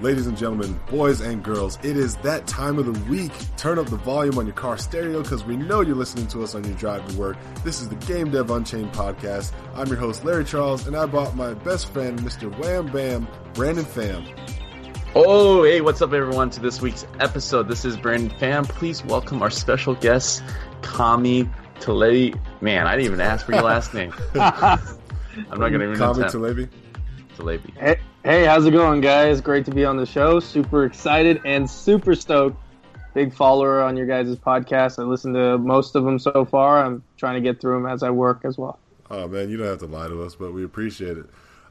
Ladies and gentlemen, boys and girls, it is that time of the week. Turn up the volume on your car stereo because we know you're listening to us on your drive to work. This is the Game Dev Unchained podcast. I'm your host, Larry Charles, and I brought my best friend, Mr. Wham Bam, Brandon Pham. Oh, hey, what's up, everyone, to this week's episode. This is Brandon Pham. Please welcome our special guest, Kami Talebi. Man, I didn't even ask for your last name. I'm not going to even Kami attempt. Talebi. Talebi. Hey, hey, how's it going, guys? Great to be on the show. Super excited and super stoked. Big follower on your guys' podcast. I listened to most of them so far. I'm trying to get through them as I work as well. Oh man, you don't have to lie to us, but we appreciate it.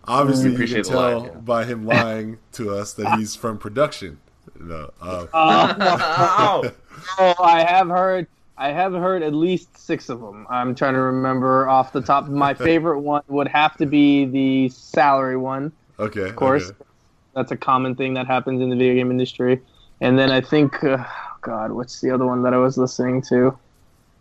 Obviously, appreciate you can tell lie, yeah. by him lying to us that he's from production. No, uh, Ow! Oh, I have heard. I have heard at least six of them. I'm trying to remember off the top. My favorite one would have to be the salary one. Okay, Of course, okay. that's a common thing that happens in the video game industry. And then I think, uh, God, what's the other one that I was listening to?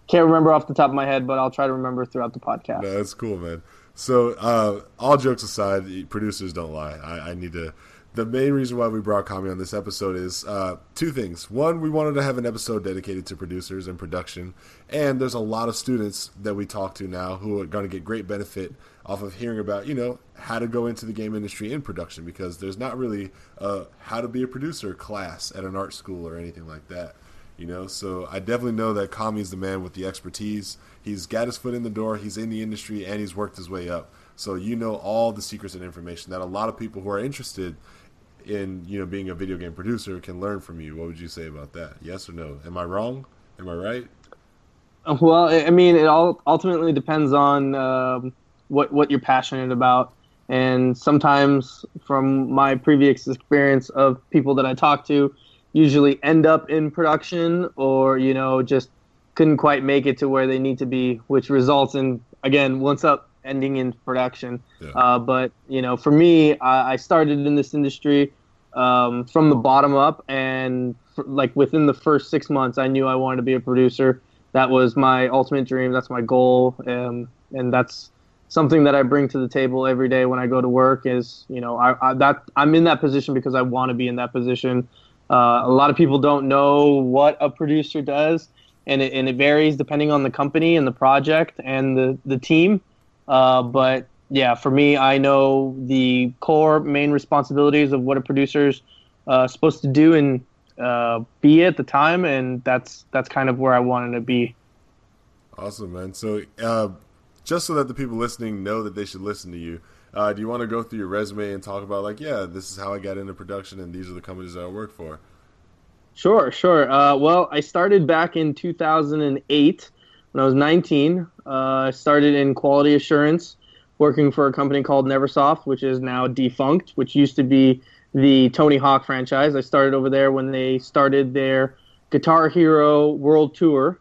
Can't remember off the top of my head, but I'll try to remember throughout the podcast. No, that's cool, man. So, uh, all jokes aside, producers don't lie. I, I need to. The main reason why we brought Kami on this episode is uh, two things. One, we wanted to have an episode dedicated to producers and production, and there's a lot of students that we talk to now who are going to get great benefit off of hearing about, you know, how to go into the game industry in production because there's not really a how to be a producer class at an art school or anything like that. You know, so I definitely know that Kami's the man with the expertise. He's got his foot in the door, he's in the industry, and he's worked his way up. So you know all the secrets and information that a lot of people who are interested in, you know, being a video game producer can learn from you. What would you say about that? Yes or no? Am I wrong? Am I right? Well, I mean, it all ultimately depends on um, what what you're passionate about, and sometimes, from my previous experience of people that I talk to, usually end up in production or you know just couldn't quite make it to where they need to be, which results in again once up ending in production. Yeah. Uh, but you know, for me, I, I started in this industry um, from the bottom up, and f- like within the first six months, I knew I wanted to be a producer. That was my ultimate dream. That's my goal, um, and that's something that I bring to the table every day when I go to work. Is you know, I, I that I'm in that position because I want to be in that position. Uh, a lot of people don't know what a producer does, and it, and it varies depending on the company and the project and the the team. Uh, but yeah, for me, I know the core main responsibilities of what a producer's uh, supposed to do and uh, be at the time, and that's that's kind of where I wanted to be. Awesome, man. So, uh, just so that the people listening know that they should listen to you, uh, do you want to go through your resume and talk about, like, yeah, this is how I got into production and these are the companies that I work for? Sure, sure. Uh, well, I started back in 2008 when I was 19. Uh, I started in quality assurance, working for a company called Neversoft, which is now defunct, which used to be the Tony Hawk franchise. I started over there when they started their Guitar Hero World Tour.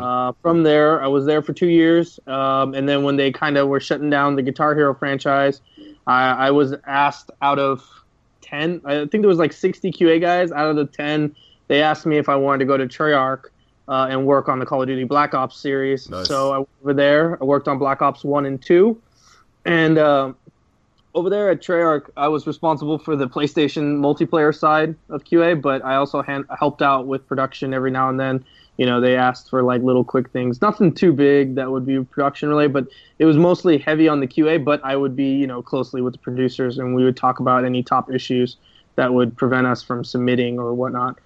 Uh, from there, I was there for two years, um, and then when they kind of were shutting down the Guitar Hero franchise, I, I was asked out of ten. I think there was like sixty QA guys. Out of the ten, they asked me if I wanted to go to Treyarch uh, and work on the Call of Duty Black Ops series. Nice. So I went over there. I worked on Black Ops one and two, and uh, over there at Treyarch, I was responsible for the PlayStation multiplayer side of QA, but I also hand, helped out with production every now and then. You know, they asked for like little quick things, nothing too big that would be production related, but it was mostly heavy on the QA. But I would be, you know, closely with the producers, and we would talk about any top issues that would prevent us from submitting or whatnot.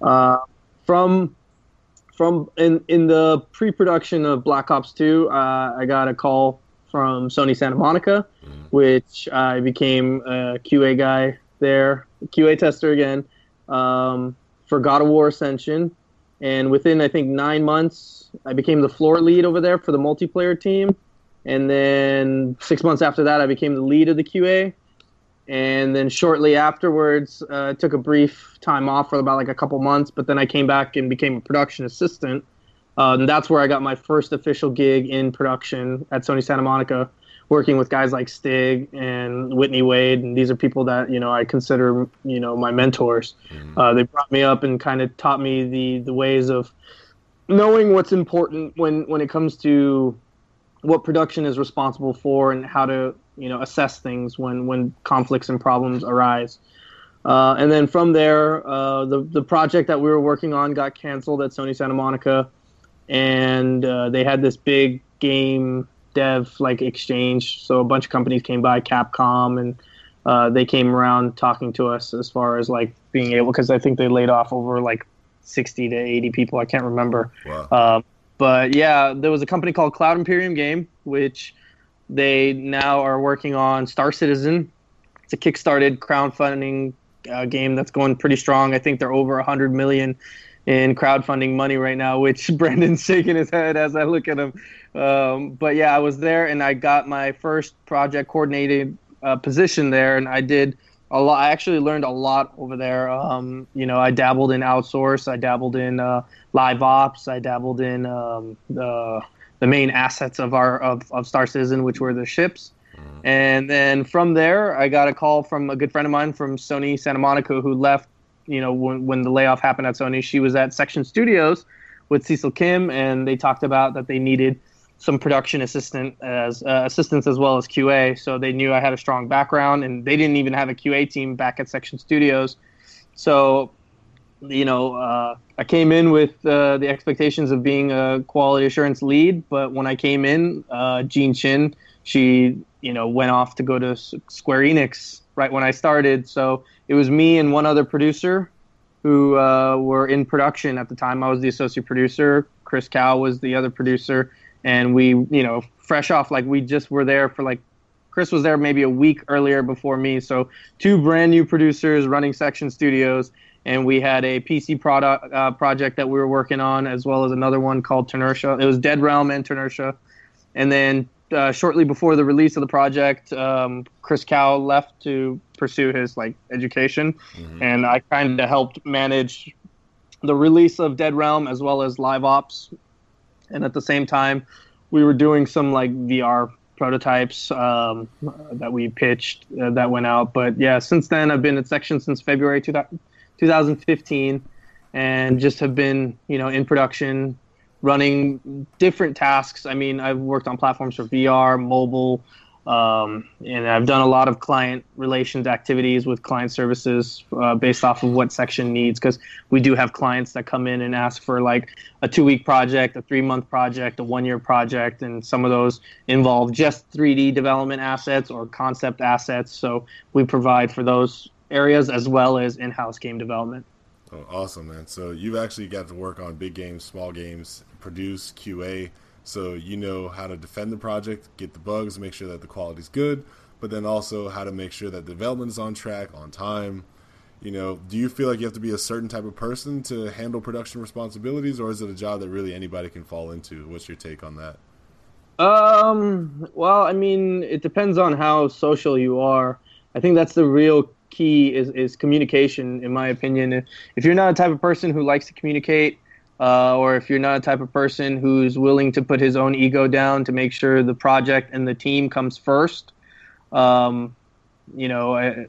Uh, from from in in the pre-production of Black Ops 2, uh, I got a call from Sony Santa Monica, which I became a QA guy there, QA tester again, um, for God of War Ascension, and within I think nine months, I became the floor lead over there for the multiplayer team. And then six months after that, I became the lead of the QA. And then shortly afterwards, uh, took a brief time off for about like a couple months. But then I came back and became a production assistant. Uh, and that's where I got my first official gig in production at Sony Santa Monica, working with guys like Stig and Whitney Wade. And these are people that you know I consider you know my mentors. Mm-hmm. Uh, they brought me up and kind of taught me the the ways of knowing what's important when when it comes to what production is responsible for and how to you know assess things when when conflicts and problems arise. Uh, and then from there, uh, the the project that we were working on got canceled at Sony Santa Monica, and uh, they had this big game dev like exchange. So a bunch of companies came by, Capcom, and uh, they came around talking to us as far as like being able because I think they laid off over like sixty to eighty people. I can't remember. Wow. Um, but yeah, there was a company called Cloud Imperium Game, which they now are working on Star Citizen. It's a kickstarted crowdfunding uh, game that's going pretty strong. I think they're over 100 million in crowdfunding money right now, which Brandon's shaking his head as I look at him. Um, but yeah, I was there and I got my first project coordinated uh, position there, and I did a lot. I actually learned a lot over there. Um, you know, I dabbled in outsource, I dabbled in uh, live ops, I dabbled in um, the the main assets of our of, of Star Citizen, which were the ships. And then from there, I got a call from a good friend of mine from Sony Santa Monica who left. You know, when when the layoff happened at Sony, she was at Section Studios with Cecil Kim, and they talked about that they needed some production assistant as uh, assistants as well as QA. So they knew I had a strong background, and they didn't even have a QA team back at Section Studios. So, you know, uh, I came in with uh, the expectations of being a quality assurance lead, but when I came in, uh, Jean Chin, she, you know, went off to go to Square Enix right when I started. So it was me and one other producer who uh, were in production at the time. I was the associate producer. Chris Cow was the other producer and we you know fresh off like we just were there for like Chris was there maybe a week earlier before me, so two brand new producers running Section Studios, and we had a PC product uh, project that we were working on, as well as another one called Tenertia. It was Dead Realm and Tenertia, and then uh, shortly before the release of the project, um, Chris Cow left to pursue his like education, mm-hmm. and I kind of helped manage the release of Dead Realm as well as live ops and at the same time, we were doing some like VR prototypes um, that we pitched uh, that went out. But yeah, since then I've been at Section since February 2015, and just have been you know in production, running different tasks. I mean, I've worked on platforms for VR, mobile, um, and I've done a lot of client relations activities with client services uh, based off of what section needs because we do have clients that come in and ask for like a two week project, a three month project, a one year project, and some of those involve just 3D development assets or concept assets. So we provide for those areas as well as in house game development. Oh, awesome, man. So you've actually got to work on big games, small games, produce, QA so you know how to defend the project, get the bugs, make sure that the quality is good, but then also how to make sure that development is on track, on time. You know, do you feel like you have to be a certain type of person to handle production responsibilities, or is it a job that really anybody can fall into? What's your take on that? Um, well, I mean, it depends on how social you are. I think that's the real key is, is communication, in my opinion. If you're not a type of person who likes to communicate, uh, or if you're not a type of person who's willing to put his own ego down to make sure the project and the team comes first, um, you know, I,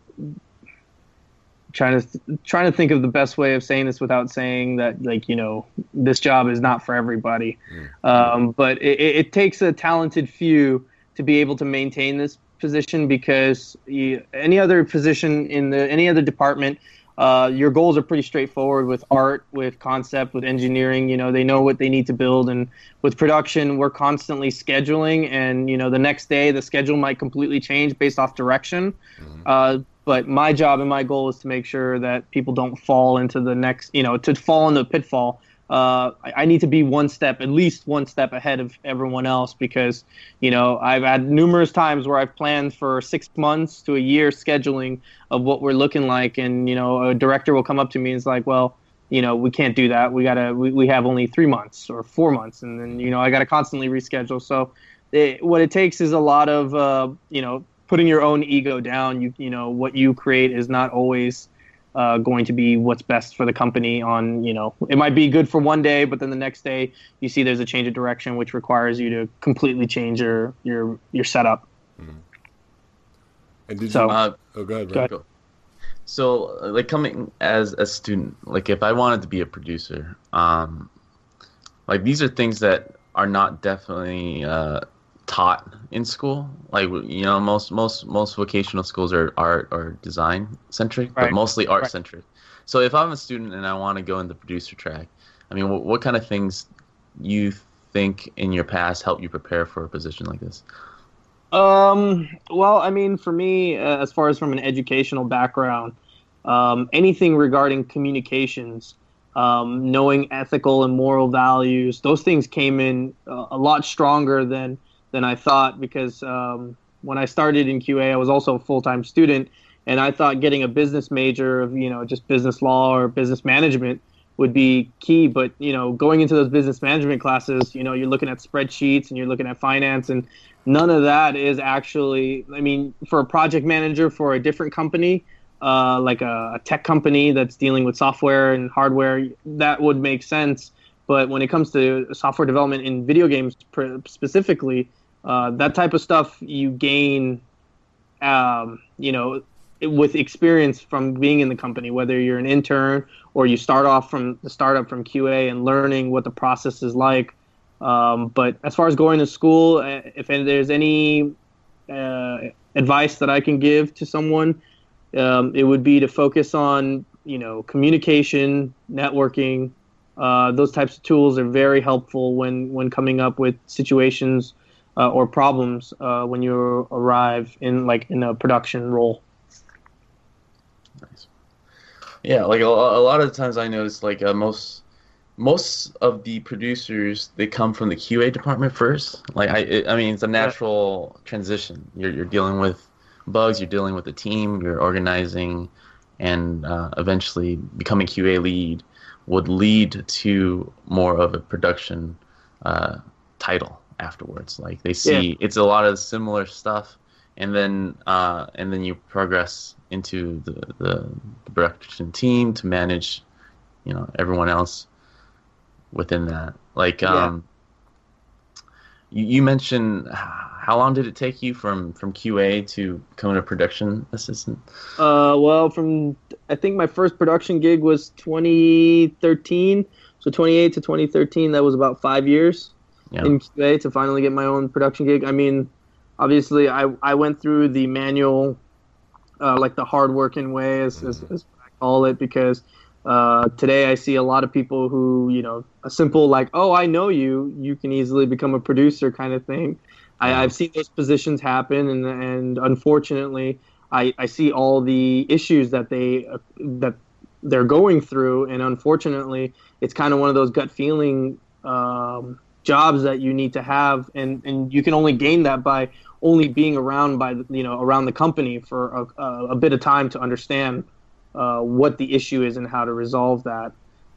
trying to th- trying to think of the best way of saying this without saying that like you know this job is not for everybody, mm. um, but it, it, takes a talented few to be able to maintain this position because you, any other position in the any other department uh, your goals are pretty straightforward with art, with concept, with engineering. You know, they know what they need to build, and with production, we're constantly scheduling, and you know, the next day the schedule might completely change based off direction. Mm-hmm. Uh, but my job and my goal is to make sure that people don't fall into the next, you know, to fall in the pitfall uh, I, need to be one step, at least one step ahead of everyone else because, you know, I've had numerous times where I've planned for six months to a year scheduling of what we're looking like. And, you know, a director will come up to me and is like, well, you know, we can't do that. We gotta, we, we have only three months or four months, and then you know, I gotta constantly reschedule. So, it, what it takes is a lot of, uh, you know, putting your own ego down. You, you know, what you create is not always uh, going to be what's best for the company. On, you know, it might be good for one day, but then the next day you see there's a change of direction, which requires you to completely change your your your setup. And did So- you? Uh, oh, go ahead. go Brad. ahead. So, uh, like coming as a student, like if I wanted to be a producer, um, like these are things that are not definitely uh, taught in school. Like you know, most most most vocational schools are art or design centric, but mostly art Right. centric. So, if I'm a student and I want to go in the producer track, I mean, what, what kind of things you think in your past help you prepare for a position like this? Um, well, I mean, for me, uh, as far as from an educational background, um, anything regarding communications, um, knowing ethical and moral values, those things came in uh, a lot stronger than than I thought because um, when I started in QA, I was also a full time student, and I thought getting a business major of you know just business law or business management would be key. But you know, going into those business management classes, you know, you're looking at spreadsheets and you're looking at finance, and none of that is actually. I mean, for a project manager for a different company, uh, like a, a tech company that's dealing with software and hardware, that would make sense. But when it comes to software development in video games pr- specifically, uh, that type of stuff you gain, um, you know, with experience from being in the company, whether you're an intern or you start off from the startup from QA and learning what the process is like. Um, but as far as going to school, uh, if there's any uh, advice that I can give to someone, um, it would be to focus on you know communication, networking. Uh, those types of tools are very helpful when when coming up with situations uh, or problems uh, when you arrive in like in a production role. Nice. Yeah, like a, a lot of the times I notice like uh, most most of the producers they come from the QA department first. Like I it, I mean it's a natural transition. You're you're dealing with bugs, you're dealing with the team, you're organizing and uh, eventually becoming QA lead would lead to more of a production uh, title afterwards. Like they see it's a lot of similar stuff and then uh, and then you progress into the, the, the production team to manage, you know, everyone else within that. Like, Yeah. um, you, you mentioned how long did it take you from from QA to becoming a production assistant? Uh, well, from I think my first production gig was 2013, so 28 to 2013. That was about five years Yeah. in QA to finally get my own production gig. I mean, obviously, I I went through the manual, uh, like the hard working way, as, as, as I call it, because uh, today I see a lot of people who, you know, a simple like, oh, I know you, you can easily become a producer kind of thing. I, I've seen those positions happen, and and unfortunately, I, I see all the issues that they uh, that they're going through, and unfortunately, it's kind of one of those gut feeling um, jobs that you need to have, and and you can only gain that by only being around by you know around the company for a, a, a bit of time to understand uh, what the issue is and how to resolve that.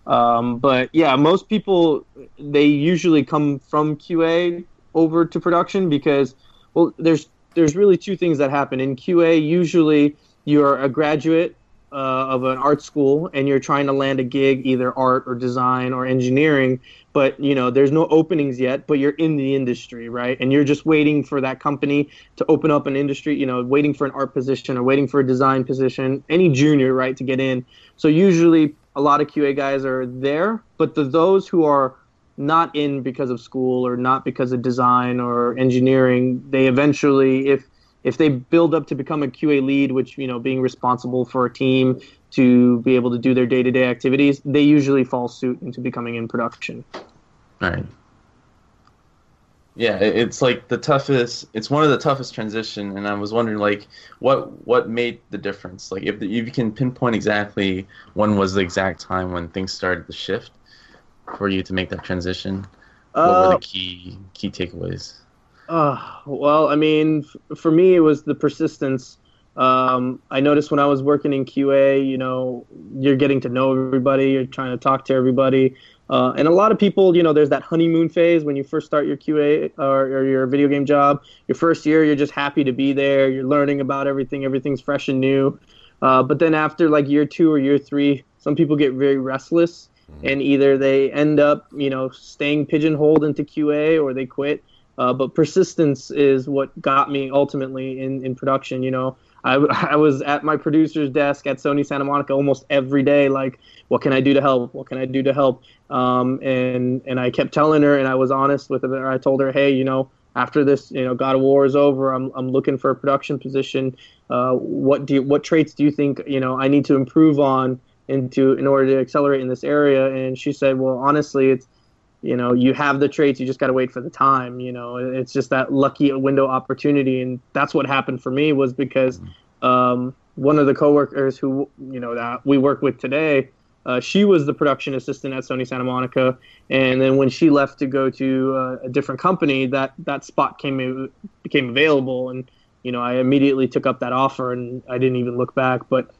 Um, but yeah, most people they usually come from QA over to production because well, there's there's really two things that happen in QA. Usually, you're a graduate uh, of an art school and you're trying to land a gig, either art or design or engineering. But you know, there's no openings yet. But you're in the industry, right? And you're just waiting for that company to open up an industry. You know, waiting for an art position or waiting for a design position. Any junior, right, to get in. So usually, a lot of QA guys are there. But the those who are not in because of school or not because of design or engineering, they eventually, if if they build up to become a QA lead, which you know, being responsible for a team to be able to do their day to day activities, they usually fall suit into becoming in production. Right. Yeah, it's like the toughest. It's one of the toughest transition, and I was wondering, like, what what made the difference? Like, if, the, if you can pinpoint exactly when was the exact time when things started to shift for you to make that transition, what were Uh, the key key takeaways? Uh, well, I mean, f- for me, it was the persistence Um, I noticed when I was working in QA, you know, you're getting to know everybody, you're trying to talk to everybody. Uh, and a lot of people, you know, there's that honeymoon phase when you first start your QA or, or, your video game job. Your first year, you're just happy to be there. You're learning about everything. Everything's fresh and new. Uh, but then after like year two or year three, some people get very restless, mm-hmm. and either they end up, you know, staying pigeonholed into QA or they quit. Uh, but persistence is what got me ultimately in, in production. You know, I, I was at my producer's desk at Sony Santa Monica almost every day, like, what can I do to help? What can I do to help? Um, and and I kept telling her, and I was honest with her. I told her, hey, you know, after this, you know, God of War is over, I'm I'm looking for a production position. Uh, what do you, what traits do you think you know I need to improve on into in order to accelerate in this area? And she said, well, honestly, it's you know you have the traits you just got to wait for the time you know it's just that lucky window opportunity and that's what happened for me was because um, one of the coworkers who you know that we work with today uh, she was the production assistant at Sony Santa Monica, and then when she left to go to uh, a different company, that that spot came became available, and you know I immediately took up that offer, and I didn't even look back. But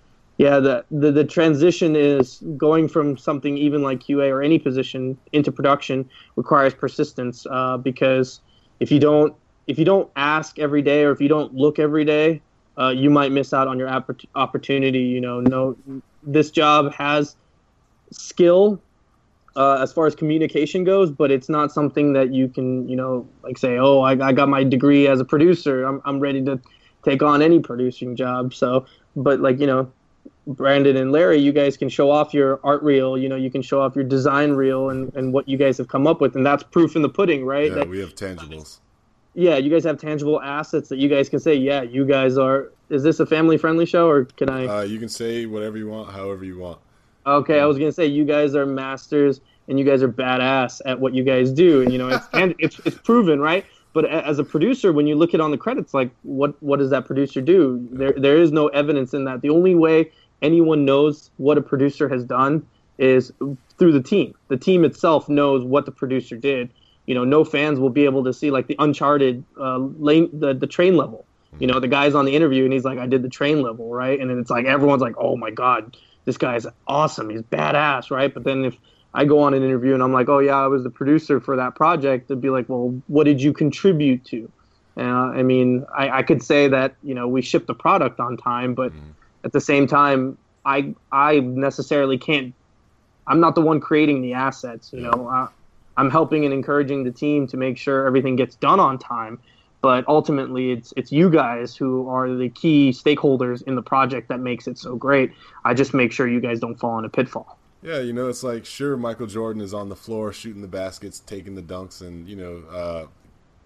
yeah, the, the, the transition is going from something even like QA or any position into production requires persistence uh, because if you don't if you don't ask every day or if you don't look every day, uh, you might miss out on your opp- opportunity. You know, no, this job has skill uh, as far as communication goes, but it's not something that you can, you know, like say, oh, I, I got my degree as a producer. I'm, I'm ready to take on any producing job. So, but like, you know, Brandon and Larry, you guys can show off your art reel. You know, you can show off your design reel and, and what you guys have come up with, and that's proof in the pudding, right? Yeah, that, we have tangibles. Yeah, you guys have tangible assets that you guys can say, yeah, you guys are. Is this a family friendly show, or can I? Uh, you can say whatever you want, however you want. Okay, I was gonna say you guys are masters and you guys are badass at what you guys do, and you know it's and it's, it's proven, right? But as a producer, when you look at on the credits, like what what does that producer do? There there is no evidence in that. The only way anyone knows what a producer has done is through the team. The team itself knows what the producer did. You know, no fans will be able to see like the Uncharted uh, lane, the the train level. You know, the guy's on the interview and he's like, "I did the train level, right?" And then it's like everyone's like, "Oh my god, this guy's awesome. He's badass, right?" But then if I go on an interview and I'm like, "Oh yeah, I was the producer for that project," they'd be like, "Well, what did you contribute to?" Uh, I mean, I, I could say that you know we shipped the product on time, but mm-hmm at the same time, I I necessarily can't. I'm not the one creating the assets. You know, uh, I'm helping and encouraging the team to make sure everything gets done on time. But ultimately, it's it's you guys who are the key stakeholders in the project that makes it so great. I just make sure you guys don't fall in a pitfall. Yeah, you know, it's like sure Michael Jordan is on the floor shooting the baskets, taking the dunks, and you know, uh,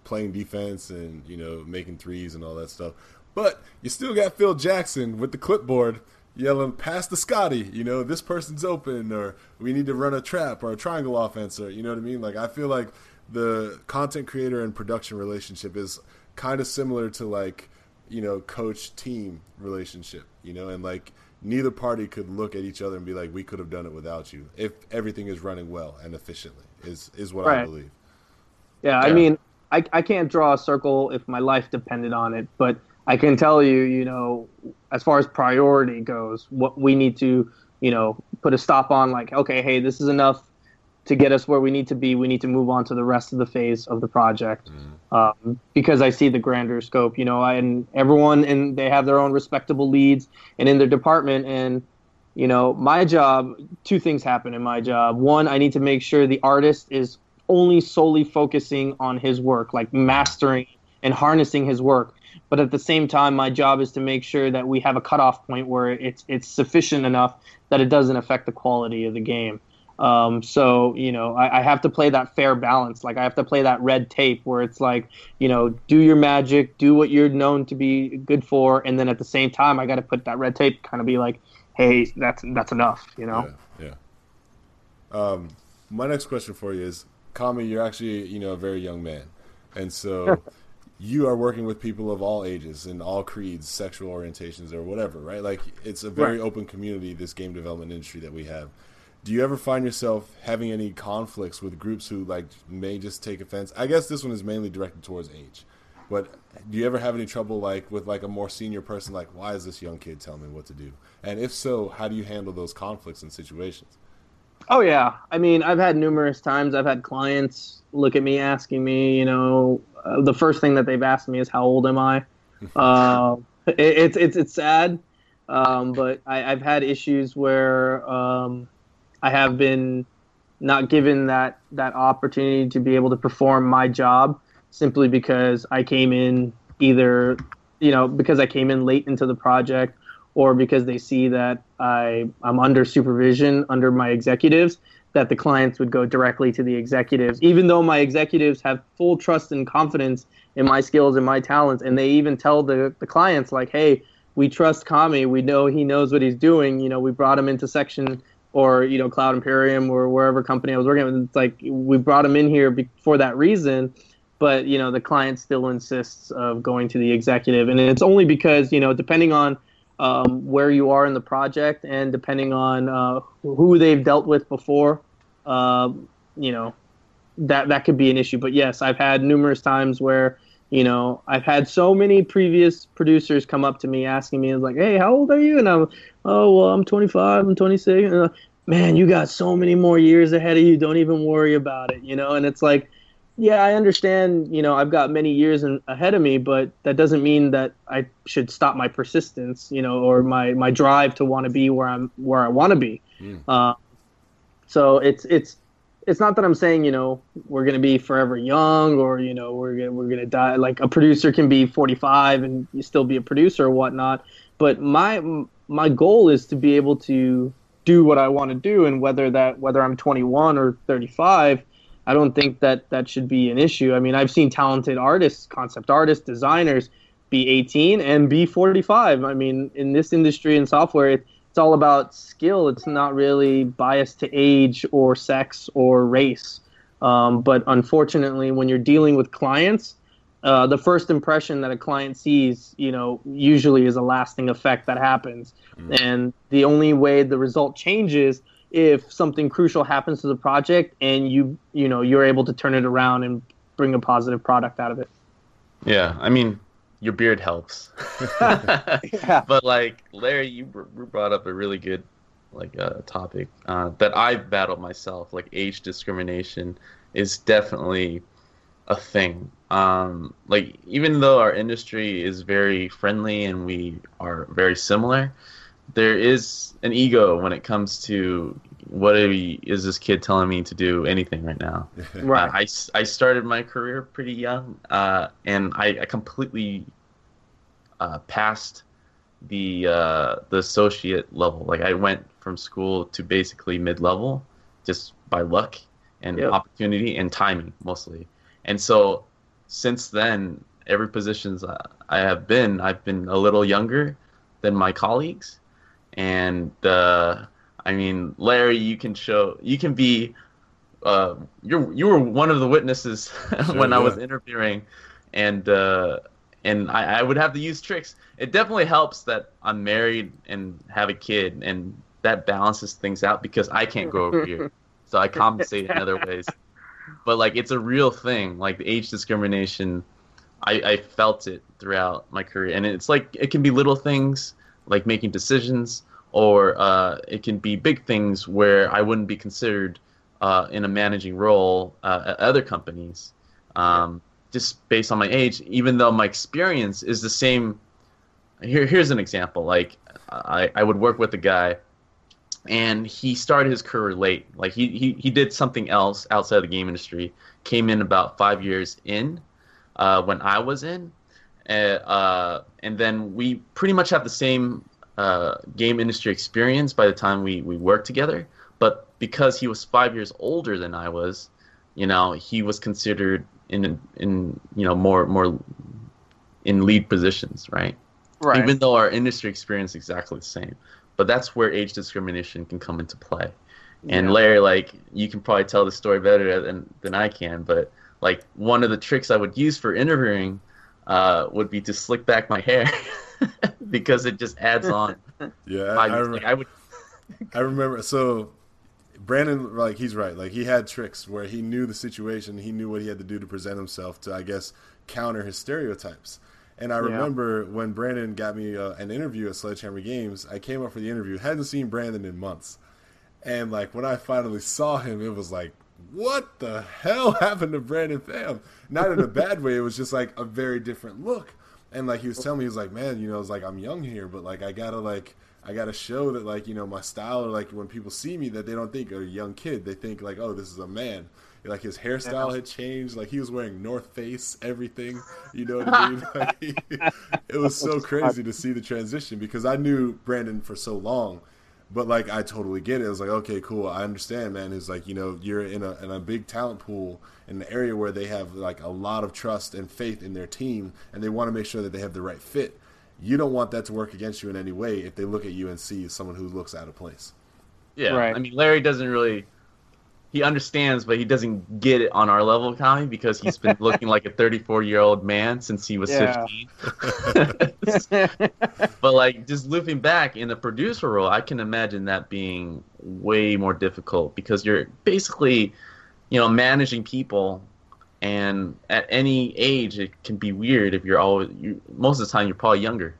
playing defense and you know making threes and all that stuff. But you still got Phil Jackson with the clipboard yelling past the Scottie, you know, this person's open or we need to run a trap or a triangle offense or you know what I mean? Like I feel like the content creator and production relationship is kind of similar to like, you know, coach team relationship, you know, and like neither party could look at each other and be like we could have done it without you if everything is running well and efficiently is is what right. I believe. Yeah, I mean, I I can't draw a circle if my life depended on it, but I can tell you, you know, as far as priority goes, what we need to, you know, put a stop on. Like, okay, hey, this is enough to get us where we need to be. We need to move on to the rest of the phase of the project mm. um, because I see the grander scope. You know, and everyone and they have their own respectable leads and in their department and. You know, my job, two things happen in my job. One, I need to make sure the artist is only solely focusing on his work, like mastering and harnessing his work but at the same time, my job is to make sure that we have a cutoff point where it's it's sufficient enough that it doesn't affect the quality of the game. Um, so you know, I, I, have to play that fair balance. Like I have to play that red tape where it's like, you know, do your magic, do what you're known to be good for, and then at the same time, I got to put that red tape, kind of be like, hey, that's that's enough. You know. Yeah. yeah. Um, my next question for you is, Kami, you're actually you know a very young man, and so. you are working with people of all ages and all creeds, sexual orientations, or whatever, right? Like it's a very right. open community, this game development industry that we have. Do you ever find yourself having any conflicts with groups who like may just take offense? I guess this one is mainly directed towards age. But do you ever have any trouble like with like a more senior person? Like, why is this young kid telling me what to do? And if so, how do you handle those conflicts and situations? Oh yeah, I mean, I've had numerous times. I've had clients look at me asking me, you know, uh, the first thing that they've asked me is how old am I? uh, it, it's it's it's sad, um, but I, have had issues where um, I have been not given that that opportunity to be able to perform my job simply because I came in either you know because I came in late into the project or because they see that I I'm under supervision under my executives that the clients would go directly to the executives. Even though my executives have full trust and confidence in my skills and my talents and they even tell the the clients like hey we trust Kami. We know he knows what he's doing. You know we brought him into section or you know Cloud Imperium or wherever company I was working with it's like we brought him in here for that reason but you know the client still insists of going to the executive and it's only because you know depending on um, where you are in the project and depending on uh, who they've dealt with before, uh, you know, that that could be an issue. But yes, I've had numerous times where you know I've had so many previous producers come up to me asking me like, "Hey, how old are you?" And I'm, "Oh, well, I'm 25. I'm 26." And, Man, you got so many more years ahead of you. Don't even worry about it, you know. And it's like yeah, I understand. You know, I've got many years in, ahead of me, but that doesn't mean that I should stop my persistence. You know, or my my drive to want to be where I'm where I want to be. Mm. Uh, so it's it's it's not that I'm saying you know we're gonna be forever young or you know we're gonna, we're gonna die. Like a producer can be 45 and you still be a producer or whatnot. But my my goal is to be able to do what I want to do, and whether that whether I'm 21 or 35 I don't think that that should be an issue. I mean, I've seen talented artists, concept artists, designers be 18 and be 45. I mean, in this industry in software, it's all about skill. It's not really biased to age or sex or race. Um, but unfortunately, when you're dealing with clients, uh, the first impression that a client sees, you know, usually is a lasting effect that happens. Mm. And the only way the result changes if something crucial happens to the project and you you know you're able to turn it around and bring a positive product out of it. Yeah, I mean, your beard helps. yeah. But like Larry, you brought up a really good like uh, topic uh, that I've battled myself. Like age discrimination is definitely a thing. Um, like even though our industry is very friendly and we are very similar, there is an ego when it comes to what is this kid telling me to do anything right now. right. Uh, I, I started my career pretty young, uh, and I, I completely uh, passed the uh, the associate level. Like I went from school to basically mid level, just by luck and yep. opportunity and timing mostly. And so since then, every positions I have been, I've been a little younger than my colleagues and uh, I mean, Larry, you can show, you can be, uh, you you were one of the witnesses sure, when yeah. I was interviewing, and uh, and I, I would have to use tricks. It definitely helps that I'm married and have a kid, and that balances things out because I can't go over here, so I compensate in other ways. But like, it's a real thing. Like the age discrimination, I, I felt it throughout my career, and it's like it can be little things like making decisions, or uh, it can be big things where I wouldn't be considered uh, in a managing role uh, at other companies, um, just based on my age. Even though my experience is the same. Here, here's an example. Like I, I would work with a guy, and he started his career late. Like he, he, he did something else outside of the game industry. Came in about five years in uh, when I was in, uh, and then we pretty much have the same uh, game industry experience by the time we, we worked together. But because he was five years older than I was, you know, he was considered in in you know more more in lead positions, right? Right. Even though our industry experience is exactly the same, but that's where age discrimination can come into play. And yeah. Larry, like you can probably tell the story better than than I can, but like one of the tricks I would use for interviewing uh, would be to slick back my hair because it just adds on. Yeah, I, I, like, I would. I remember. So Brandon, like he's right. Like he had tricks where he knew the situation, he knew what he had to do to present himself to, I guess, counter his stereotypes. And I Yeah. remember when Brandon got me uh, an interview at Sledgehammer Games, I came up for the interview, hadn't seen Brandon in months. And like when I finally saw him, it was like, what the hell happened to Brandon Pham? Not in a bad way, it was just like a very different look. And like he was telling me, he was like, man, you know, it's like I'm young here, but like I gotta like I gotta show that like, you know, my style or like when people see me that they don't think a young kid. They think like, oh, this is a man. Like his hairstyle had changed. Like he was wearing North Face, everything. You know what I mean? Like, it was so crazy to see the transition because I knew Brandon for so long, but like I totally get it. It was like, okay, cool, I understand, man. It's like you know you're in a in a big talent pool in an area where they have like a lot of trust and faith in their team, and they want to make sure that they have the right fit. You don't want that to work against you in any way if they look at you and see someone who looks out of place. Yeah, Right. I mean, Larry doesn't really. He understands, but he doesn't get it on our level of comedy because he's been looking like a 34 year old man since he was Yeah. 15. but like just looping back in the producer role, I can imagine that being way more difficult because you're basically, you know, managing people, and at any age it can be weird if you're always. You, most of the time, you're probably younger.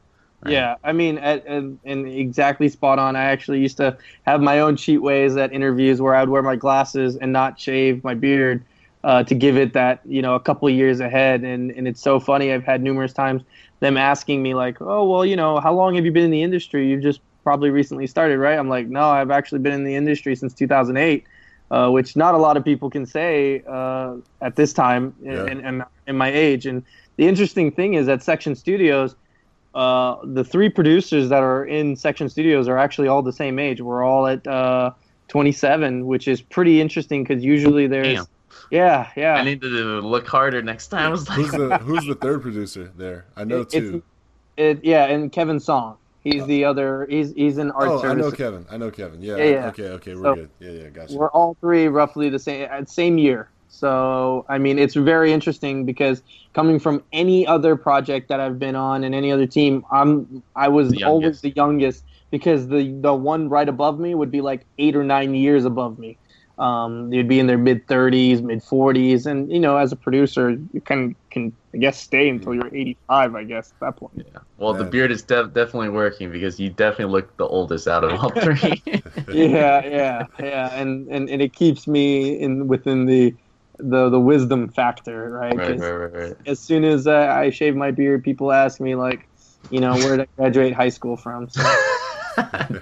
Right? Yeah, I mean, at, and, and exactly spot on. I actually used to have my own cheat ways at interviews where I would wear my glasses and not shave my beard uh, to give it that you know a couple of years ahead. And and it's so funny. I've had numerous times them asking me like, oh well, you know, how long have you been in the industry? You've just probably recently started, right? I'm like, no, I've actually been in the industry since 2008. Uh, which not a lot of people can say uh, at this time Yeah. in, in, in my age. And the interesting thing is at Section Studios, uh, the three producers that are in Section Studios are actually all the same age. We're all at uh, 27, which is pretty interesting because usually there's Damn. yeah, yeah. I need to look harder next time. Was like, Who's the Who's the third producer there? I know It- two. It, yeah, and Kevin Song. He's the other. He's he's in art Oh, I know. Kevin. I know Kevin. Yeah. Yeah, yeah. Okay. Okay. We're So- good. Yeah. Yeah. Gotcha. We're all three roughly the same same year. So I mean, it's very interesting because coming from any other project that I've been on and any other team, I'm I was The always the youngest because the the one right above me would be like eight or nine years above me. Um, they'd be in their mid 30s, mid 40s, and you know, as a producer, you can can I guess stay until you're 85. I guess at that point. Yeah. Well, the beard is def- definitely working because you definitely look the oldest out of all three. yeah, yeah, yeah, and, and and it keeps me in within the the the wisdom factor, right? right, 'Cause right, right, right. As soon as uh, I shave my beard, people ask me like, you know, where did I graduate high school from? So,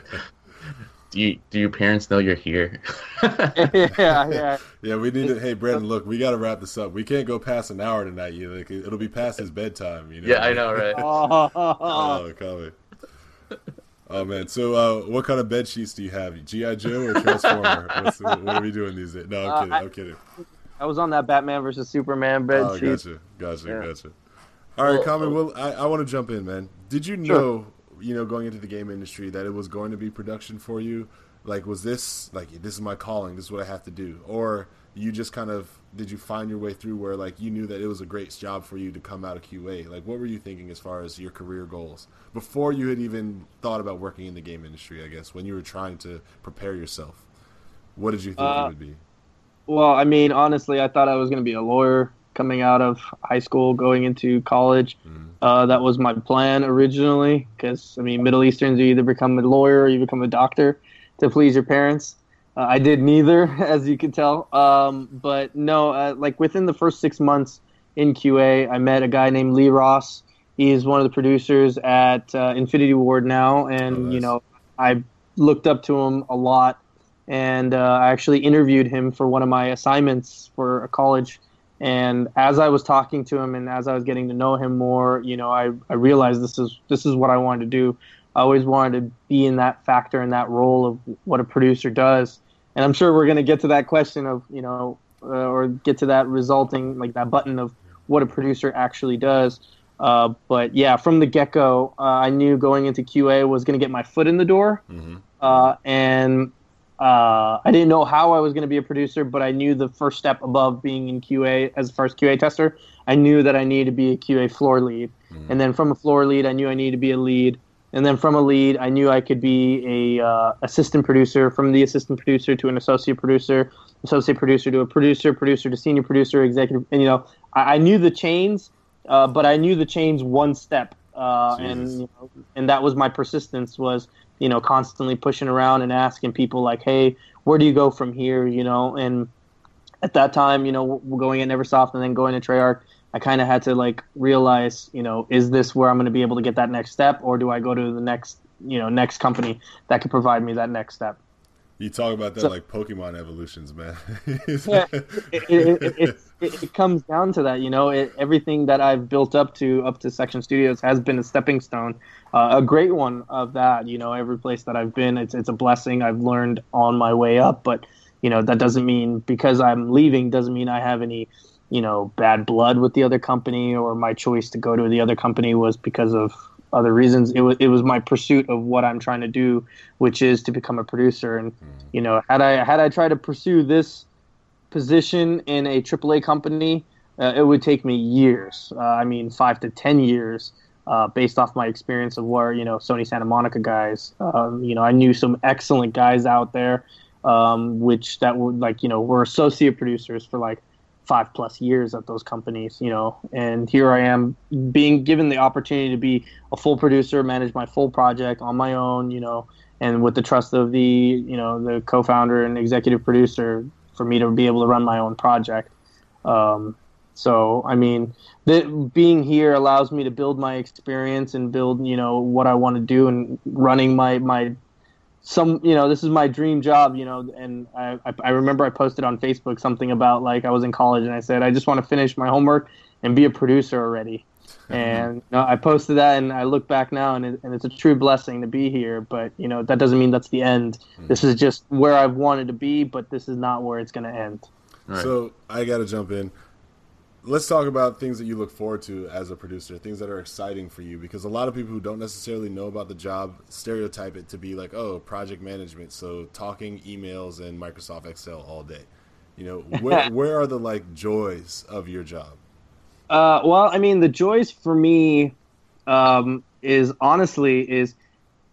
do you do your parents know you're here? yeah, yeah, Yeah, we need to. Hey, Brandon, look, we got to wrap this up. We can't go past an hour tonight. You like, it'll be past his bedtime. You know. yeah, I know, right? Oh, Oh, call. Oh man, so uh, what kind of bed sheets do you have? GI Joe or Transformer? What's, what are we doing these days? No, I'm Uh, kidding. I- I'm kidding. I was on that Batman versus Superman bed Oh, sheet. gotcha, gotcha, Yeah. gotcha. All right, Well, Common. Well, I, I want to jump in, man. Did you Sure. know, you know, going into the game industry, that it was going to be production for you? Like, was this like this is my calling? This is what I have to do, or you just kind of did you find your way through where like you knew that it was a great job for you to come out of QA? Like, what were you thinking as far as your career goals before you had even thought about working in the game industry? I guess when you were trying to prepare yourself, what did you think Uh, it would be? Well, I mean, honestly, I thought I was going to be a lawyer coming out of high school, going into college. Mhm. Uh, that was my plan originally, because I mean, Middle Easterns, you either become a lawyer or you become a doctor to please your parents. Uh, I did neither, as you can tell. Um, but no, uh, like within the first six months in QA, I met a guy named Lee Ross. He's one of the producers at uh, Infinity Ward now, and Oh, nice. you know, I looked up to him a lot and uh, I actually interviewed him for one of my assignments for a college. And as I was talking to him and as I was getting to know him more, you know, I, I realized this is this is what I wanted to do. I always wanted to be in that factor in that role of what a producer does. And I'm sure we're going to get to that question of, you know, uh, or get to that resulting like that button of what a producer actually does. Uh, but yeah, from the get go, uh, I knew going into QA was going to get my foot in the door hmm uh, and uh, I didn't know how I was going to be a producer, but I knew the first step above being in QA as a first QA tester. I knew that I needed to be a QA floor lead, Mhm. and then from a floor lead, I knew I needed to be a lead, and then from a lead, I knew I could be a uh, assistant producer. From the assistant producer to an associate producer, associate producer to a producer, producer to senior producer, executive. And you know, I, I knew the chains, uh, but I knew the chains one step, uh, and you know, and that was my persistence was you know constantly pushing around and asking people like, hey, where do you go from here? You know, and at that time, you know, going at Neversoft and then going to Treyarch, I kind of had to like realize, you know, is this where I'm going to be able to get that next step, or do I go to the next, you know, next company that could provide me that next step? You talk about that so, like Pokemon evolutions, man. yeah, it, it, it, it, comes down to that. You know, everything that I've built up to up to Section Studios has been a stepping stone, uh, a great one of that. You know, every place that I've been, it's it's a blessing. I've learned on my way up, but you know that doesn't mean because I'm leaving doesn't mean I have any you know bad blood with the other company or my choice to go to the other company was because of other reasons it was it was my pursuit of what I'm trying to do which is to become a producer and mm. you know had I had I tried to pursue this position in a AAA company uh, it would take me years uh, I mean 5 to 10 years uh, based off my experience of where you know Sony Santa Monica guys um, you know I knew some excellent guys out there um, which that would like you know were associate producers for like five plus years at those companies, you know, and here I am being given the opportunity to be a full producer, manage my full project on my own, you know, and with the trust of the, you know, the co-founder and executive producer for me to be able to run my own project. Um, so, I mean, the, being here allows me to build my experience and build, you know, what I want to do and running my, my some you know this is my dream job you know and I, I remember i posted on facebook something about like i was in college and i said i just want to finish my homework and be a producer already. And you know, i posted that and i look back now and, it, and it's a true blessing to be here but you know that doesn't mean that's the end. Mm-hmm. this is just where i've wanted to be but this is not where it's going to end. Right. so i gotta jump in let's talk about things that you look forward to as a producer, things that are exciting for you, because a lot of people who don't necessarily know about the job stereotype it to be like, oh, project management, so talking emails and Microsoft Excel all day. You know, where where are the like joys of your job? Uh, well, I mean, the joys for me um, is honestly is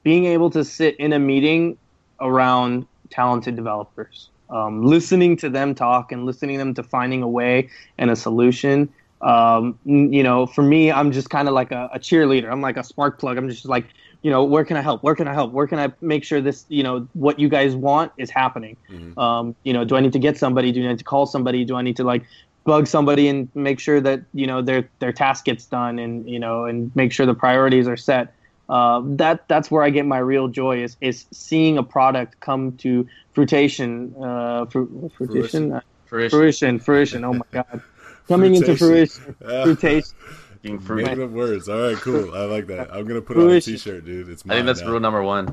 being able to sit in a meeting around talented developers um, listening to them talk and listening to them to finding a way and a solution. Um, you know, for me, I'm just kind of like a, a, cheerleader. I'm like a spark plug. I'm just like, you know, where can I help? Where can I help? Where can I make sure this, you know, what you guys want is happening? Mm-hmm. Um, you know, do I need to get somebody? Do I need to call somebody? Do I need to like bug somebody and make sure that you know their their task gets done and you know and make sure the priorities are set? Uh, that that's where I get my real joy is is seeing a product come to fruition, uh, fru- fruition, fruition, fruition, fruition. Oh my god, coming into fruition, fruitation. Made up words. All right, cool. I like that. I'm gonna put it on a T-shirt, dude. It's I think that's now. rule number one.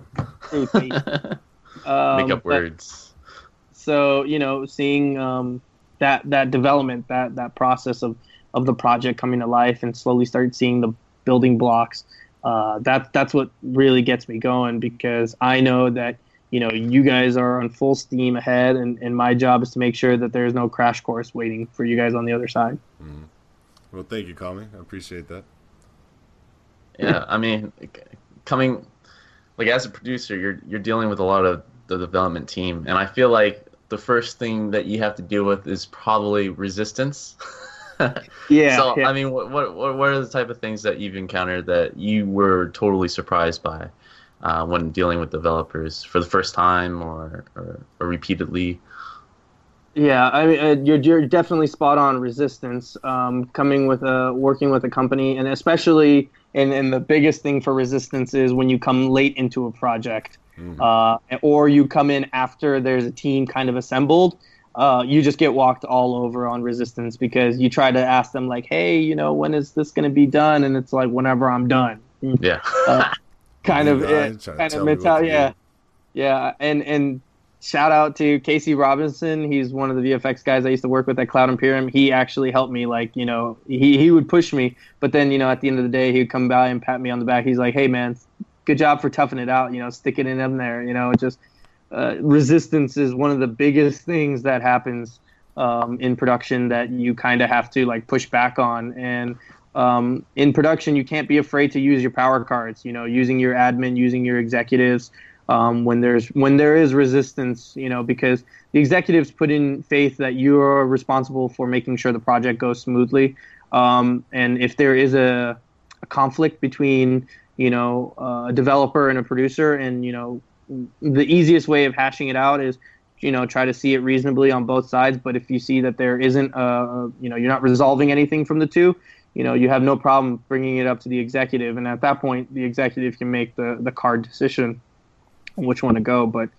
um, Make up words. So you know, seeing um, that that development, that that process of of the project coming to life, and slowly start seeing the building blocks uh, that that's what really gets me going because I know that you know you guys are on full steam ahead, and, and my job is to make sure that there's no crash course waiting for you guys on the other side. Mm-hmm. Well, thank you, Kami. I appreciate that. Yeah, I mean, coming like as a producer, you're you're dealing with a lot of the development team, and I feel like the first thing that you have to deal with is probably resistance. yeah. So yeah. I mean, what, what what are the type of things that you've encountered that you were totally surprised by uh, when dealing with developers for the first time or or, or repeatedly? Yeah, I mean, uh, you're you're definitely spot on. Resistance um, coming with a working with a company, and especially and and the biggest thing for resistance is when you come late into a project, mm. uh, or you come in after there's a team kind of assembled uh, you just get walked all over on resistance because you try to ask them like, hey, you know, when is this going to be done? And it's like, whenever I'm done. Yeah. Uh, kind of, it, kind of mentality. Yeah. Yeah. And, and shout out to Casey Robinson. He's one of the VFX guys I used to work with at Cloud Imperium. He actually helped me. Like, you know, he, he would push me, but then, you know, at the end of the day, he would come by and pat me on the back. He's like, hey, man, good job for toughing it out, you know, sticking it in there, you know, just – uh, resistance is one of the biggest things that happens um, in production that you kind of have to like push back on and um, in production, you can't be afraid to use your power cards. You know, using your admin, using your executives um, when there's when there is resistance. You know, because the executives put in faith that you are responsible for making sure the project goes smoothly. Um, and if there is a, a conflict between you know uh, a developer and a producer, and you know the easiest way of hashing it out is you know try to see it reasonably on both sides. But if you see that there isn't a you know you're not resolving anything from the two you know you have no problem bringing it up to the executive. And at that point the executive can make the the card decision on which one to go. But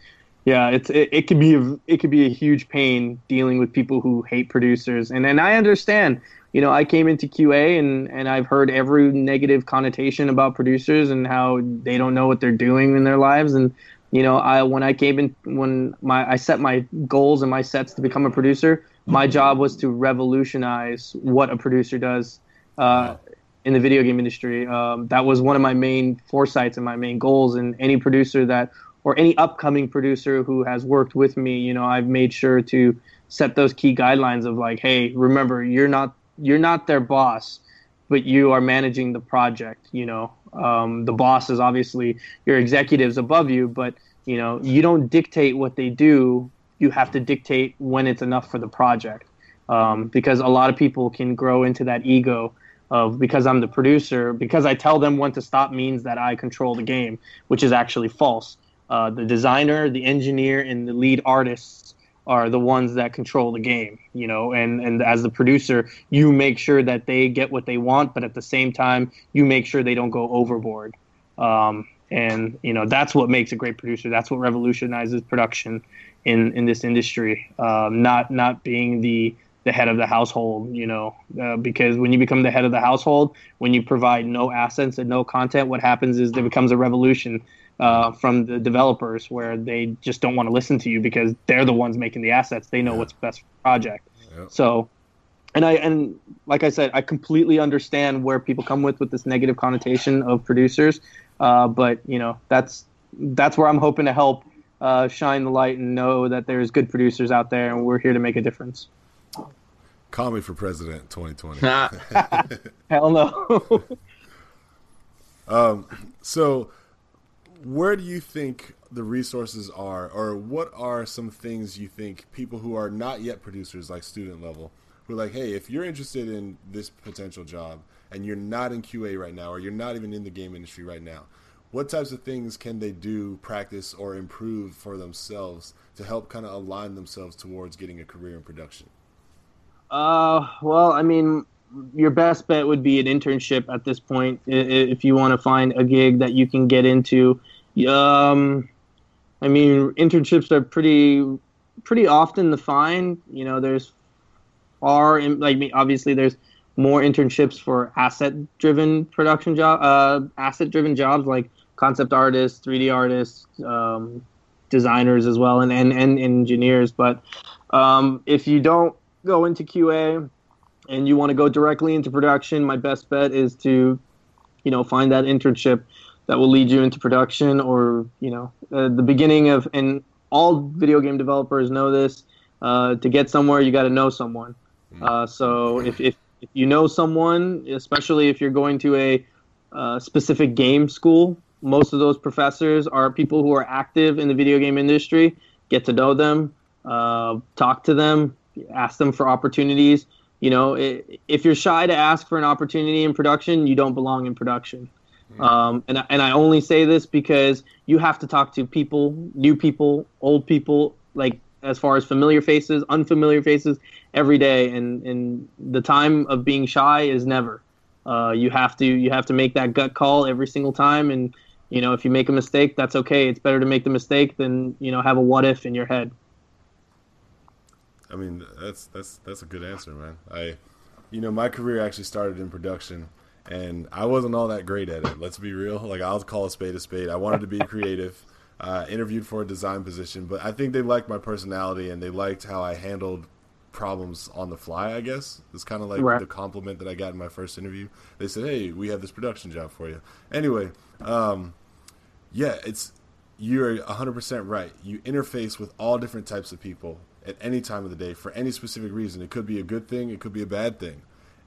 yeah it's it, it could be a, it could be a huge pain dealing with people who hate producers. And and I understand you know I came into QA and and I've heard every negative connotation about producers and how they don't know what they're doing in their lives. And you know, I when I came in when my I set my goals and my sets to become a producer, my job was to revolutionize what a producer does uh, in the video game industry. Um, that was one of my main foresights and my main goals. And any producer that or any upcoming producer who has worked with me, you know, I've made sure to set those key guidelines of like, hey, remember, you're not you're not their boss, but you are managing the project. You know, um, the boss is obviously your executives above you, but you know you don't dictate what they do. You have to dictate when it's enough for the project, um, because a lot of people can grow into that ego of because I'm the producer, because I tell them when to stop means that I control the game, which is actually false. Uh, the designer, the engineer, and the lead artists are the ones that control the game, you know, and, and as the producer, you make sure that they get what they want, but at the same time, you make sure they don't go overboard. Um, and, you know, that's what makes a great producer. That's what revolutionizes production in, in this industry. Um, not, not being the, the head of the household, you know, uh, because when you become the head of the household, when you provide no assets and no content, what happens is there becomes a revolution uh, from the developers where they just don't want to listen to you because they're the ones making the assets. They know yeah. what's best for the project. Yep. So, and I and like I said, I completely understand where people come with with this negative connotation of producers. Uh, but you know, that's that's where I'm hoping to help uh, shine the light and know that there's good producers out there, and we're here to make a difference. Call me for president 2020. Hell no. um, so where do you think the resources are, or what are some things you think people who are not yet producers, like student level, who are like, hey, if you're interested in this potential job and you're not in QA right now, or you're not even in the game industry right now, what types of things can they do, practice, or improve for themselves to help kind of align themselves towards getting a career in production? Uh, well, I mean, your best bet would be an internship at this point if you want to find a gig that you can get into. Um, I mean, internships are pretty pretty often the find. You know, there's far like obviously there's more internships for asset driven production job uh, asset driven jobs like concept artists, 3D artists, um, designers as well, and and, and engineers. But um, if you don't go into QA and you want to go directly into production, my best bet is to, you know, find that internship that will lead you into production or, you know, uh, the beginning of, and all video game developers know this, uh, to get somewhere, you got to know someone. Hmm. Uh, so if, if, if you know someone, especially if you're going to a uh, specific game school, most of those professors are people who are active in the video game industry. Get to know them, uh, talk to them, ask them for opportunities you know, if you're shy to ask for an opportunity in production, you don't belong in production. Mm. Um, and and I only say this because you have to talk to people, new people, old people, like as far as familiar faces, unfamiliar faces, every day. And and the time of being shy is never. Uh, you have to you have to make that gut call every single time. And you know, if you make a mistake, that's okay. It's better to make the mistake than you know have a what if in your head. I mean, that's that's that's a good answer, man. I, you know, my career actually started in production, and I wasn't all that great at it. Let's be real. Like I'll call a spade a spade. I wanted to be creative. Uh, interviewed for a design position, but I think they liked my personality and they liked how I handled problems on the fly. I guess it's kind of like right. the compliment that I got in my first interview. They said, "Hey, we have this production job for you." Anyway, um, yeah, it's you're 100% right. You interface with all different types of people at any time of the day for any specific reason. It could be a good thing, it could be a bad thing.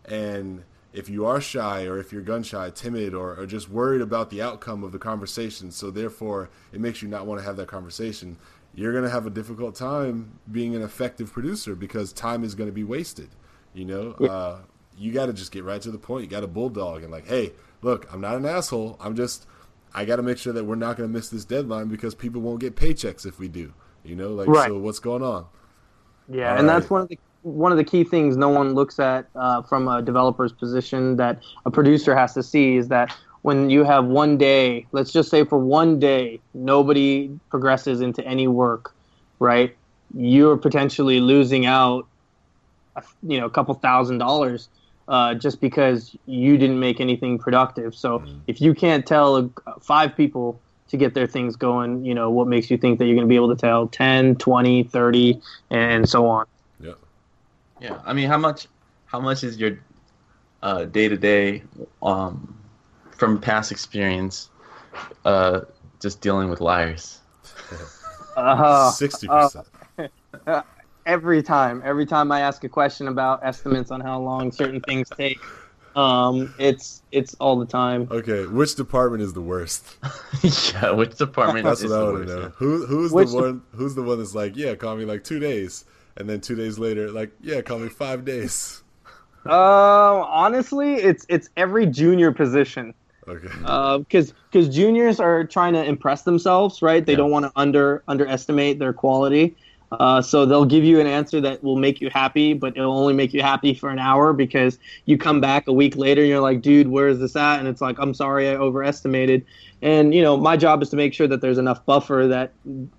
And if you are shy or if you're gun shy, timid, or, or just worried about the outcome of the conversation, so therefore it makes you not want to have that conversation, you're going to have a difficult time being an effective producer because time is going to be wasted. You know, yeah. uh, you got to just get right to the point. You got to bulldog and like, hey, look, I'm not an asshole. I'm just, I got to make sure that we're not going to miss this deadline because people won't get paychecks if we do. You know, like, right. so what's going on? Yeah, All and right. that's one of the one of the key things no one looks at uh, from a developer's position that a producer has to see is that when you have one day, let's just say for one day, nobody progresses into any work, right? You're potentially losing out, you know, a couple thousand dollars uh, just because you didn't make anything productive. So mm-hmm. if you can't tell five people to get their things going, you know, what makes you think that you're going to be able to tell 10, 20, 30, and so on? Yeah. Yeah. I mean, how much, how much is your day to day from past experience uh, just dealing with liars? Uh, 60%. Uh, every time, every time I ask a question about estimates on how long certain things take, um, it's it's all the time. Okay, which department is the worst? yeah, which department? That's what I want to know. Who who's which the one? Who's the one that's like, yeah, call me like two days, and then two days later, like, yeah, call me five days. Uh, honestly, it's it's every junior position. Okay. Because uh, because juniors are trying to impress themselves, right? They yeah. don't want to under underestimate their quality. Uh, so they'll give you an answer that will make you happy, but it'll only make you happy for an hour because you come back a week later and you're like, dude, where is this at? And it's like, I'm sorry, I overestimated. And you know, my job is to make sure that there's enough buffer that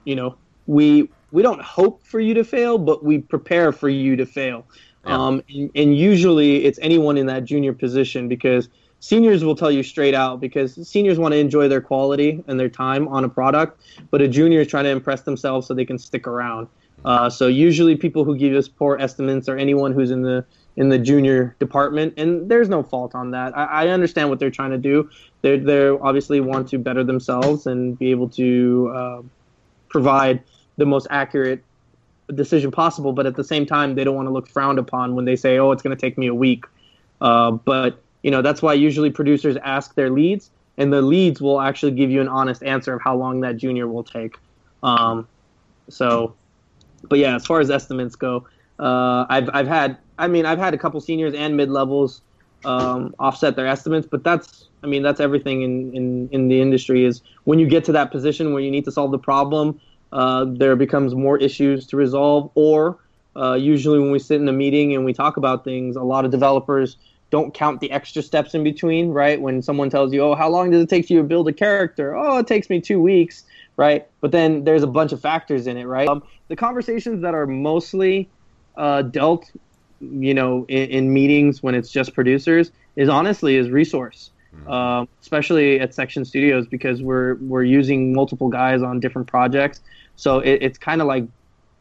you know we we don't hope for you to fail, but we prepare for you to fail. Yeah. Um, and, and usually it's anyone in that junior position because seniors will tell you straight out because seniors want to enjoy their quality and their time on a product, but a junior is trying to impress themselves so they can stick around. Uh, so usually people who give us poor estimates are anyone who's in the in the junior department, and there's no fault on that. I, I understand what they're trying to do. They they obviously want to better themselves and be able to uh, provide the most accurate decision possible. But at the same time, they don't want to look frowned upon when they say, "Oh, it's going to take me a week." Uh, but you know that's why usually producers ask their leads, and the leads will actually give you an honest answer of how long that junior will take. Um, so but yeah, as far as estimates go, uh, I've I've had I mean I've had a couple seniors and mid levels um, offset their estimates, but that's I mean that's everything in, in in the industry is when you get to that position where you need to solve the problem, uh, there becomes more issues to resolve, or uh, usually when we sit in a meeting and we talk about things, a lot of developers don't count the extra steps in between, right? When someone tells you, "Oh, how long does it take you to build a character?" "Oh, it takes me 2 weeks." Right? But then there's a bunch of factors in it, right? Um, the conversations that are mostly uh, dealt, you know, in, in, meetings when it's just producers is honestly is resource, mm-hmm. especially at Section Studios because we're we're using multiple guys on different projects, so it, it's kind of like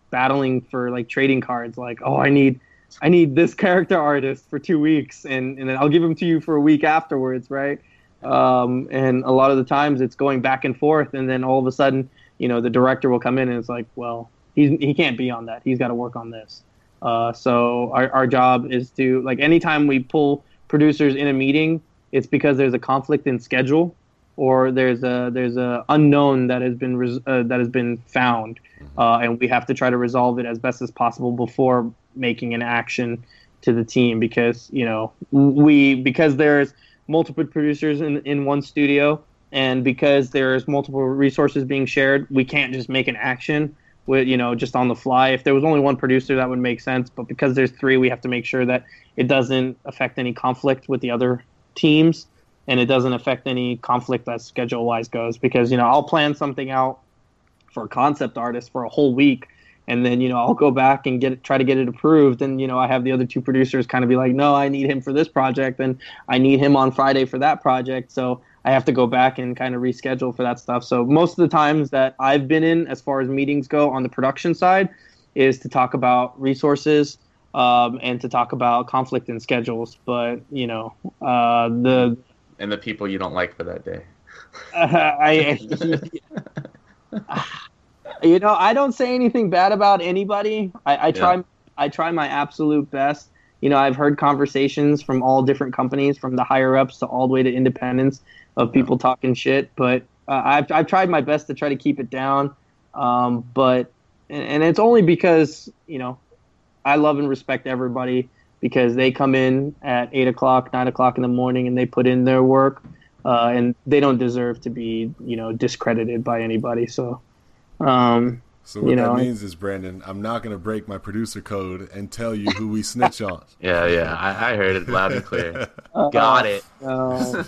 battling for like trading cards. Like, oh, I need. I need this character artist for two weeks, and, and then I'll give him to you for a week afterwards, right? Um, and a lot of the times it's going back and forth, and then all of a sudden, you know, the director will come in and it's like, well, he's, he can't be on that. He's got to work on this. Uh, so our, our job is to like anytime we pull producers in a meeting, it's because there's a conflict in schedule or there's a there's a unknown that has been res- uh, that has been found, uh, and we have to try to resolve it as best as possible before making an action to the team because you know we because there's multiple producers in in one studio, and because there's multiple resources being shared, we can't just make an action with you know just on the fly. If there was only one producer, that would make sense. But because there's three, we have to make sure that it doesn't affect any conflict with the other teams, and it doesn't affect any conflict as schedule wise goes. Because you know I'll plan something out for a concept artist for a whole week and then you know I'll go back and get it, try to get it approved, and you know I have the other two producers kind of be like, no, I need him for this project, and I need him on Friday for that project, so I have to go back and kind of reschedule for that stuff. So most of the times that I've been in, as far as meetings go on the production side, is to talk about resources. Um, and to talk about conflict and schedules, but you know uh, the and the people you don't like for that day. Uh, I, you know, I don't say anything bad about anybody. I, I try, yeah. I try my absolute best you know, I've heard conversations from all different companies, from the higher ups to all the way to independents, of people talking shit. But uh, I've I've tried my best to try to keep it down. Um, but and, and it's only because you know I love and respect everybody because they come in at eight o'clock, nine o'clock in the morning, and they put in their work, uh, and they don't deserve to be, you know, discredited by anybody. So, um, So what You that know, I- means is, Brandon, I'm not going to break my producer code and tell you who we snitch on. Yeah, yeah. I, I heard it loud and clear. Got it. no,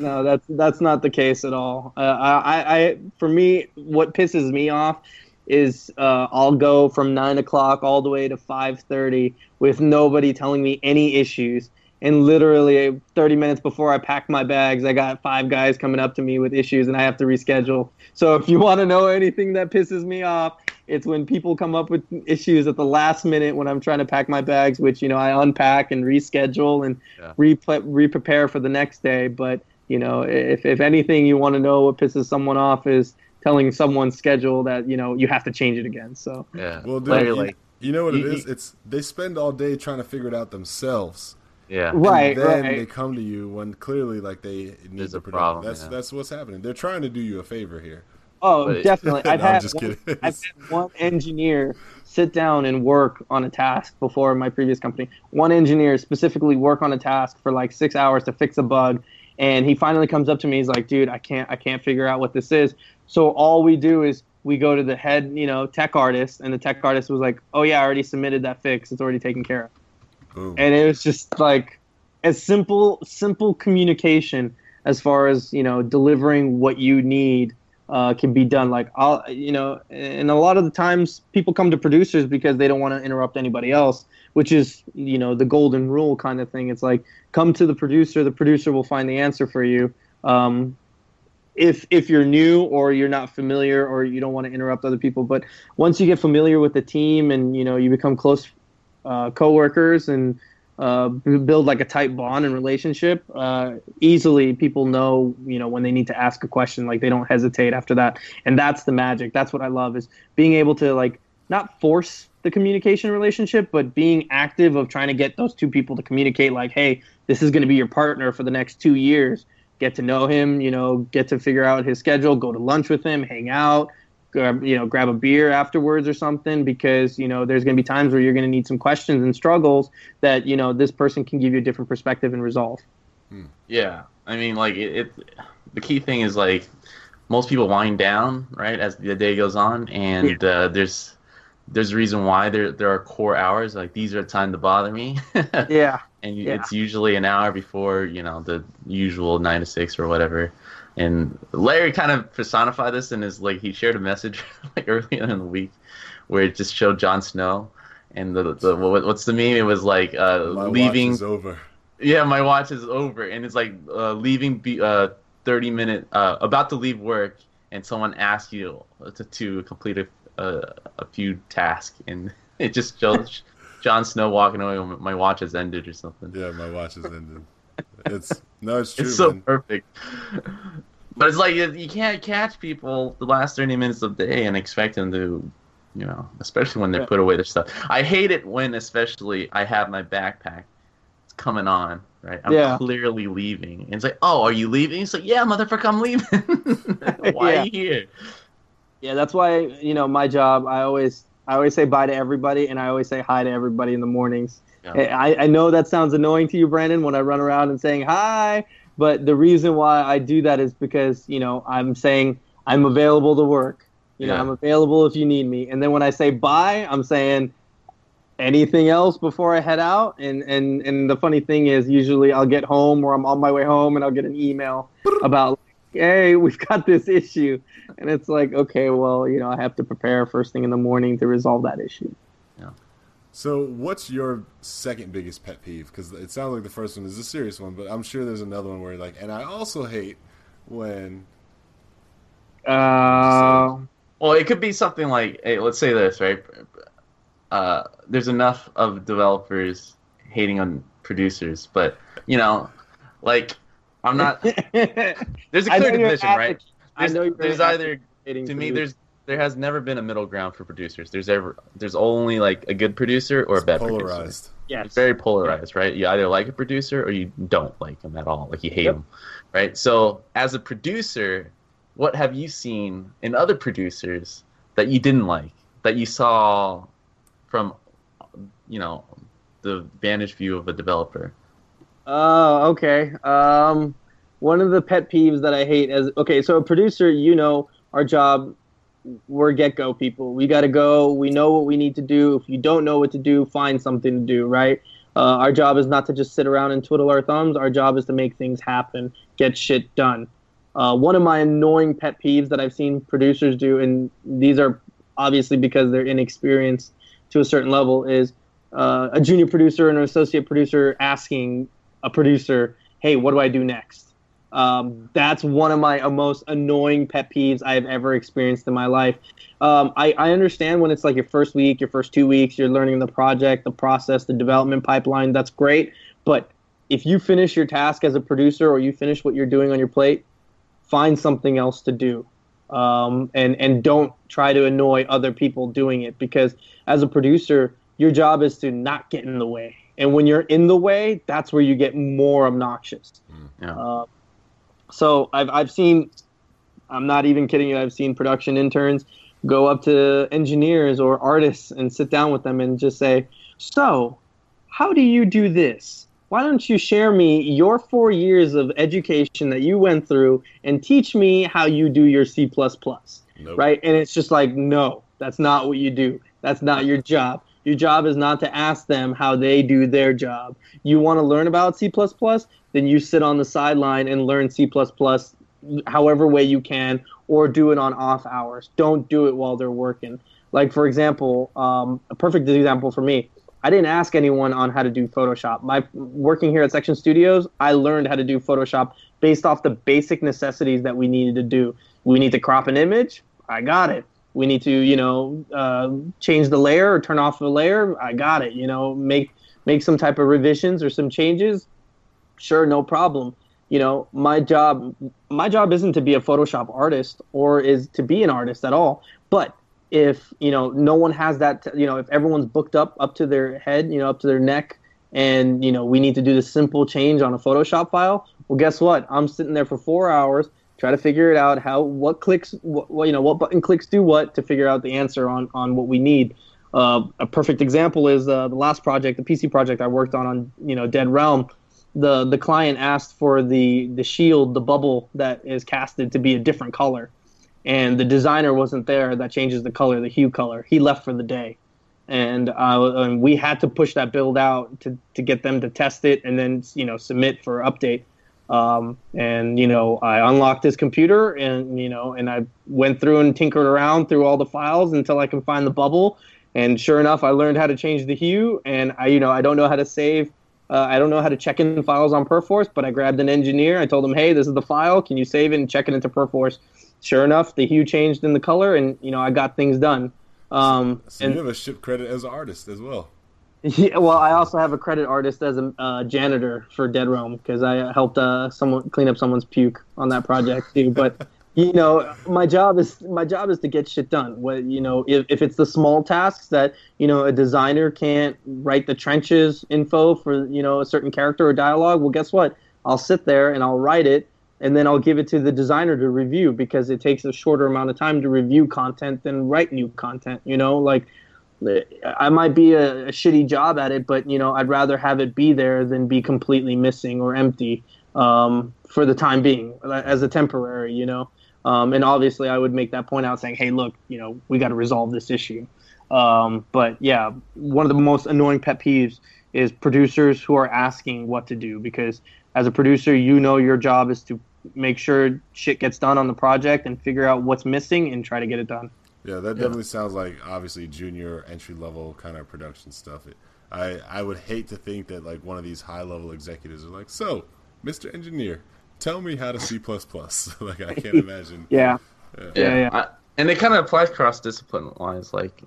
no, that's that's not the case at all. Uh, I, I, for me, what pisses me off is uh, I'll go from nine o'clock all the way to five thirty with nobody telling me any issues, and literally thirty minutes before I pack my bags, I got five guys coming up to me with issues, and I have to reschedule. So if you want to know anything that pisses me off. It's when people come up with issues at the last minute when I'm trying to pack my bags, which you know I unpack and reschedule and Yeah. re re prepare for the next day. But you know, if if anything, you want to know what pisses someone off is telling someone's schedule that you know you have to change it again. So Yeah. Well, dude, Literally. you, you know what it You- is? It's they spend all day trying to figure it out themselves. Yeah. right, and then right. they come to you when clearly like they need There's the a problem, That's yeah. that's what's happening. They're trying to do you a favor here. Oh, But- definitely. I've No, I'm had just one, kidding. I've had one engineer sit down and work on a task before in my previous company. One engineer specifically work on a task for like six hours to fix a bug, and he finally comes up to me. He's like, "Dude, I can't, I can't figure out what this is." So all we do is we go to the head, you know, tech artist, and the tech artist was like, "Oh yeah, I already submitted that fix. It's already taken care of." Boom. and it was just like as simple simple communication as far as you know delivering what you need uh, can be done. Like i'll you know and a lot of the times people come to producers because they don't want to interrupt anybody else which is you know the golden rule kind of thing. It's like come to the producer the producer will find the answer for you. Um, if if you're new or you're not familiar or you don't want to interrupt other people but once you get familiar with the team and you know you become close uh, coworkers and uh, build like a tight bond and relationship, uh, easily people know, you know, when they need to ask a question, like they don't hesitate after that. And that's the magic. That's what I love is being able to like not force the communication relationship, but being active of trying to get those two people to communicate like, hey, this is going to be your partner for the next two years. Get to know him, you know, get to figure out his schedule, go to lunch with him, hang out, you know, grab a beer afterwards or something because, you know, there's going to be times where you're going to need some questions and struggles that, you know, this person can give you a different perspective and resolve. Yeah, I mean, like it, it. The key thing is like most people wind down right as the day goes on, and uh, there's there's a reason why there there are core hours. Like these are the time to bother me, Yeah. and Yeah. it's usually an hour before you know the usual nine to six or whatever. And Larry kind of personified this in his like he shared a message like earlier in the week where it just showed Jon Snow. And the, the what, what's the meme? It was like uh, My leaving watch is over. yeah, my watch is over, and it's like uh, leaving be uh, thirty minute uh, about to leave work, and someone asks you to, to complete a, a a few tasks, and it just shows Jon Snow walking away. My watch has ended or something. Yeah, my watch is ended. It's no, it's true. it's so man. perfect. But it's like you you can't catch people the last thirty minutes of the day and expect them to, you know, especially when they Yeah. put away their stuff. I hate it when, especially, I have my backpack. It's coming on, right? I'm Yeah. clearly leaving, and it's like, oh, are you leaving? It's like, yeah, motherfucker, I'm leaving. Why Yeah. are you here? Yeah, that's why you know my job. I always I always say bye to everybody, and I always say hi to everybody in the mornings. Yeah. Eh, I, I know that sounds annoying to you, Brandon, when I run around and saying hi, but the reason why I do that is because you know I'm saying I'm available to work. You know, I'm available if you need me. And then when I say bye, I'm saying anything else before I head out. And and and the funny thing is, usually I'll get home or I'm on my way home, and I'll get an email about hey, we've got this issue. And it's like, okay, well, you know, I have to prepare first thing in the morning to resolve that issue. So, what's your second biggest pet peeve? Because it sounds like the first one is a serious one, but I'm sure there's another one where like, and I also hate when Uh, Well, it could be something like, hey, let's say this, right? Uh, there's enough of developers hating on producers, but you know, like, I'm not. There's a clear division, right? advoc- I There's, know you're there's either to me you. there's there has never been a middle ground for producers. There's ever there's only like a good producer or a bad producer. Polarized. Yes. It's very polarized, right? You either like a producer or you don't like him at all, like you hate Yep. him, right? So, as a producer, what have you seen in other producers that you didn't like, that you saw from, you know, the vantage view of a developer? Oh, okay. Um, one of the pet peeves that I hate as okay, so a producer, you know, our job, we're get go people. We got to go. We know what we need to do. If you don't know what to do, find something to do. Right. Uh, our job is not to just sit around and twiddle our thumbs. Our job is to make things happen, get shit done. Uh, one of my annoying pet peeves that I've seen producers do, and these are obviously because they're inexperienced to a certain level, is uh, a junior producer and an associate producer asking a producer, "Hey, what do I do next?" Um, that's one of my uh, most annoying pet peeves I've ever experienced in my life. Um, I, I understand when it's like your first week, your first two weeks, you're learning the project, the process, the development pipeline. That's great, but if you finish your task as a producer or you finish what you're doing on your plate, find something else to do. Um, and and don't try to annoy other people doing it because as a producer, your job is to not get in the way. And when you're in the way, that's where you get more obnoxious. Yeah. Uh, so I've I've seen, I'm not even kidding you. I've seen production interns go up to engineers or artists and sit down with them and just say, "So, how do you do this? Why don't you share me your four years of education that you went through and teach me how you do your C++?" Nope. right? And it's just like, no, that's not what you do. That's not your job. Your job is not to ask them how they do their job. You want to learn about C++? Then you sit on the sideline and learn C++ however way you can or do it on off hours. Don't do it while they're working. Like, for example, um, a perfect example for me, I didn't ask anyone on how to do Photoshop. My working here at Section Studios, I learned how to do Photoshop based off the basic necessities that we needed to do. We need to crop an image. I got it. We need to, you know, uh, change the layer or turn off the layer. I got it. You know, make make some type of revisions or some changes. Sure, no problem. You know, my job my job isn't to be a Photoshop artist or is to be an artist at all. But if you know no one has that, you know, if everyone's booked up up to their head, you know, up to their neck, and you know we need to do this simple change on a Photoshop file, well, guess what? I'm sitting there for four hours try to figure it out how what clicks what, you know what button clicks do what to figure out the answer on on what we need. Uh, a perfect example is uh, the last project the pc project i worked on on you know dead realm. The the client asked for the the shield the bubble that is casted to be a different color. And the designer wasn't there. That changes the color the hue color. He left for the day. And, uh, and we had to push that build out to, to get them to test it and then you know submit for update um, and you know I unlocked his computer and you know and I went through and tinkered around through all the files until I can find the bubble. And sure enough I learned how to change the hue. And I you know I don't know how to save uh, I don't know how to check in files on Perforce but I grabbed an engineer. I told him hey this is the file. Can you save it and check it into Perforce? Sure enough the hue changed in the color and you know I got things done. Um, So and you have a ship credit as an artist as well. Yeah, well, I also have a credit artist as a uh, janitor for Dead Realm because I helped uh, someone clean up someone's puke on that project too. But you know, my job is my job is to get shit done. What you know, if, if it's the small tasks that you know a designer can't write the trenches info for you know a certain character or dialogue, well, guess what? I'll sit there and I'll write it, and then I'll give it to the designer to review because it takes a shorter amount of time to review content than write new content. You know, like I might be a, a, shitty job at it, but you know, I'd rather have it be there than be completely missing or empty um, for the time being, as a temporary, you know. Um, and obviously, I would make that point out, saying, "Hey, look, you know, we got to resolve this issue." Um, but yeah, one of the most annoying pet peeves is producers who are asking what to do because as a producer, you know your job is to make sure shit gets done on the project and figure out what's missing and try to get it done. Yeah, that definitely sounds like obviously junior entry level kind of production stuff. It, I I would hate to think that like one of these high level executives are like, so, Mr. Engineer, tell me how to C plus plus. Like I can't imagine. yeah. Yeah. Yeah, yeah. I, and it kind of applies cross discipline wise. Like,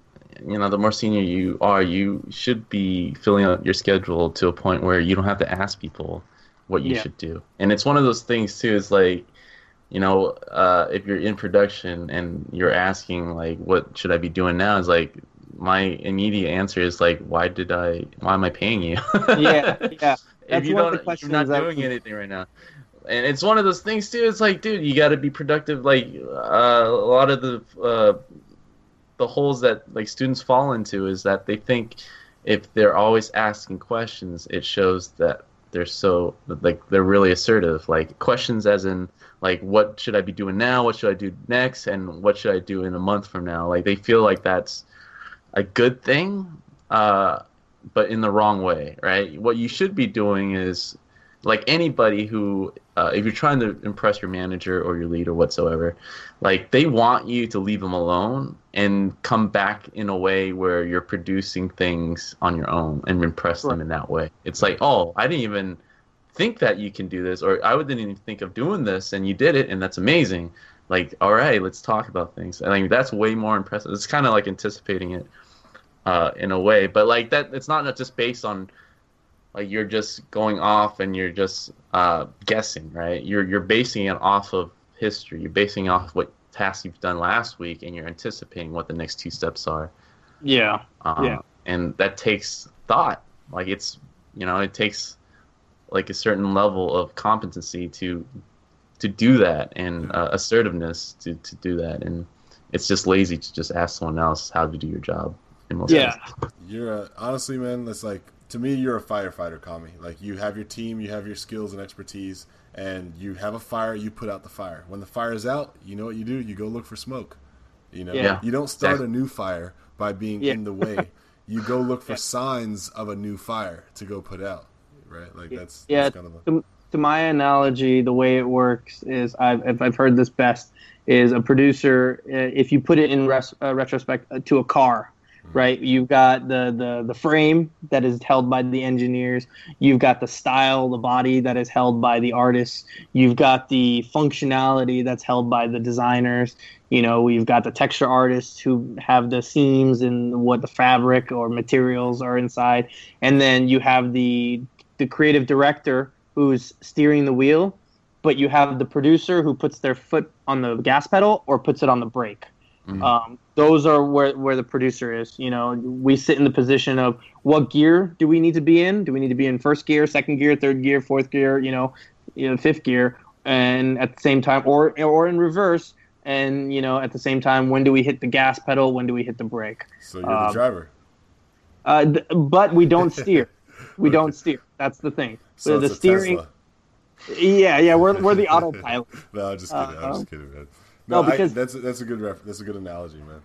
you know, the more senior you are, you should be filling out your schedule to a point where you don't have to ask people what you Yeah. should do. And it's one of those things too. Is like you know, uh, if you're in production and you're asking like, what should I be doing now? Is like my immediate answer is like, why did I? Why am I paying you? yeah, yeah. if you don't, you're not doing anything right now. And it's one of those things too. It's like, dude, you got to be productive. Like uh, a lot of the uh, the holes that like students fall into is that they think if they're always asking questions, it shows that they're so like they're really assertive. Like questions as in like what should I be doing now? What should I do next? And what should I do in a month from now? Like they feel like that's a good thing, uh, but in the wrong way, right? What you should be doing is like anybody who uh, if you're trying to impress your manager or your lead or whatsoever like they want you to leave them alone and come back in a way where you're producing things on your own and impress them in that way. It's like oh i didn't even think that you can do this or i didn't even think of doing this and you did it and that's amazing. Like all right let's talk about things. I think that's way more impressive. It's kind of like anticipating it uh, in a way. But like that it's not just based on like you're just going off and you're just uh, guessing, right? You're you're basing it off of history. You're basing off what tasks you've done last week, and you're anticipating what the next two steps are. Yeah. Um, yeah. And that takes thought. Like it's you know it takes like a certain level of competency to to do that and uh, assertiveness to to do that and it's just lazy to just ask someone else how to do your job in most yeah cases. You're uh, honestly, man. It's like to me, you're a firefighter, Kami. Like you have your team, you have your skills and expertise, and you have a fire. You put out the fire. When the fire is out, you know what you do? You go look for smoke. You know, Yeah. you don't start Exactly. a new fire by being Yeah. in the way. You go look for signs of a new fire to go put out. Right? Like that's yeah That's kind of a, to, to my analogy the way it works is I've, I've heard this best is a producer uh, if you put it in res, uh, retrospect uh, to a car right? You've got the, the the frame that is held by the engineers. You've got the style the body that is held by the artists. You've got the functionality that's held by the designers. You know we've got the texture artists who have the seams and what the fabric or materials are inside. And then you have the the creative director who's steering the wheel but you have the producer who puts their foot on the gas pedal or puts it on the brake um, those are where, where the producer is. You know, we sit in the position of what gear do we need to be in? Do we need to be in first gear, second gear, third gear, fourth gear? You know, you know fifth gear, and at the same time, or or in reverse. And you know, at the same time, when do we hit the gas pedal? When do we hit the brake? so you're the um, driver. Uh, th- but we don't steer. we don't steer. That's the thing. So the it's steering. Tesla. Yeah, yeah, we're we're the autopilot. No, I'm just kidding. I'm Uh, just kidding, man. No, No, because- I, that's that's a good ref, that's a good analogy, man.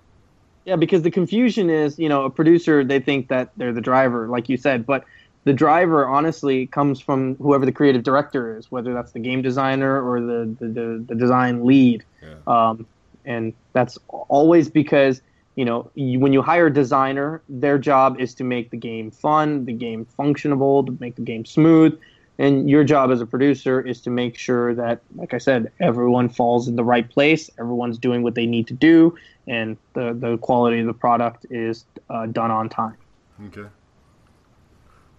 Yeah, because the confusion is, you know, a producer they think that they're the driver, like you said, but the driver honestly comes from whoever the creative director is, whether that's the game designer or the the, the, the design lead. Yeah. Um, and that's always because you know you, when you hire a designer, their job is to make the game fun, the game functionable, to make the game smooth. And your job as a producer is to make sure that, like I said, everyone falls in the right place, everyone's doing what they need to do, and the, the quality of the product is uh, done on time. Okay.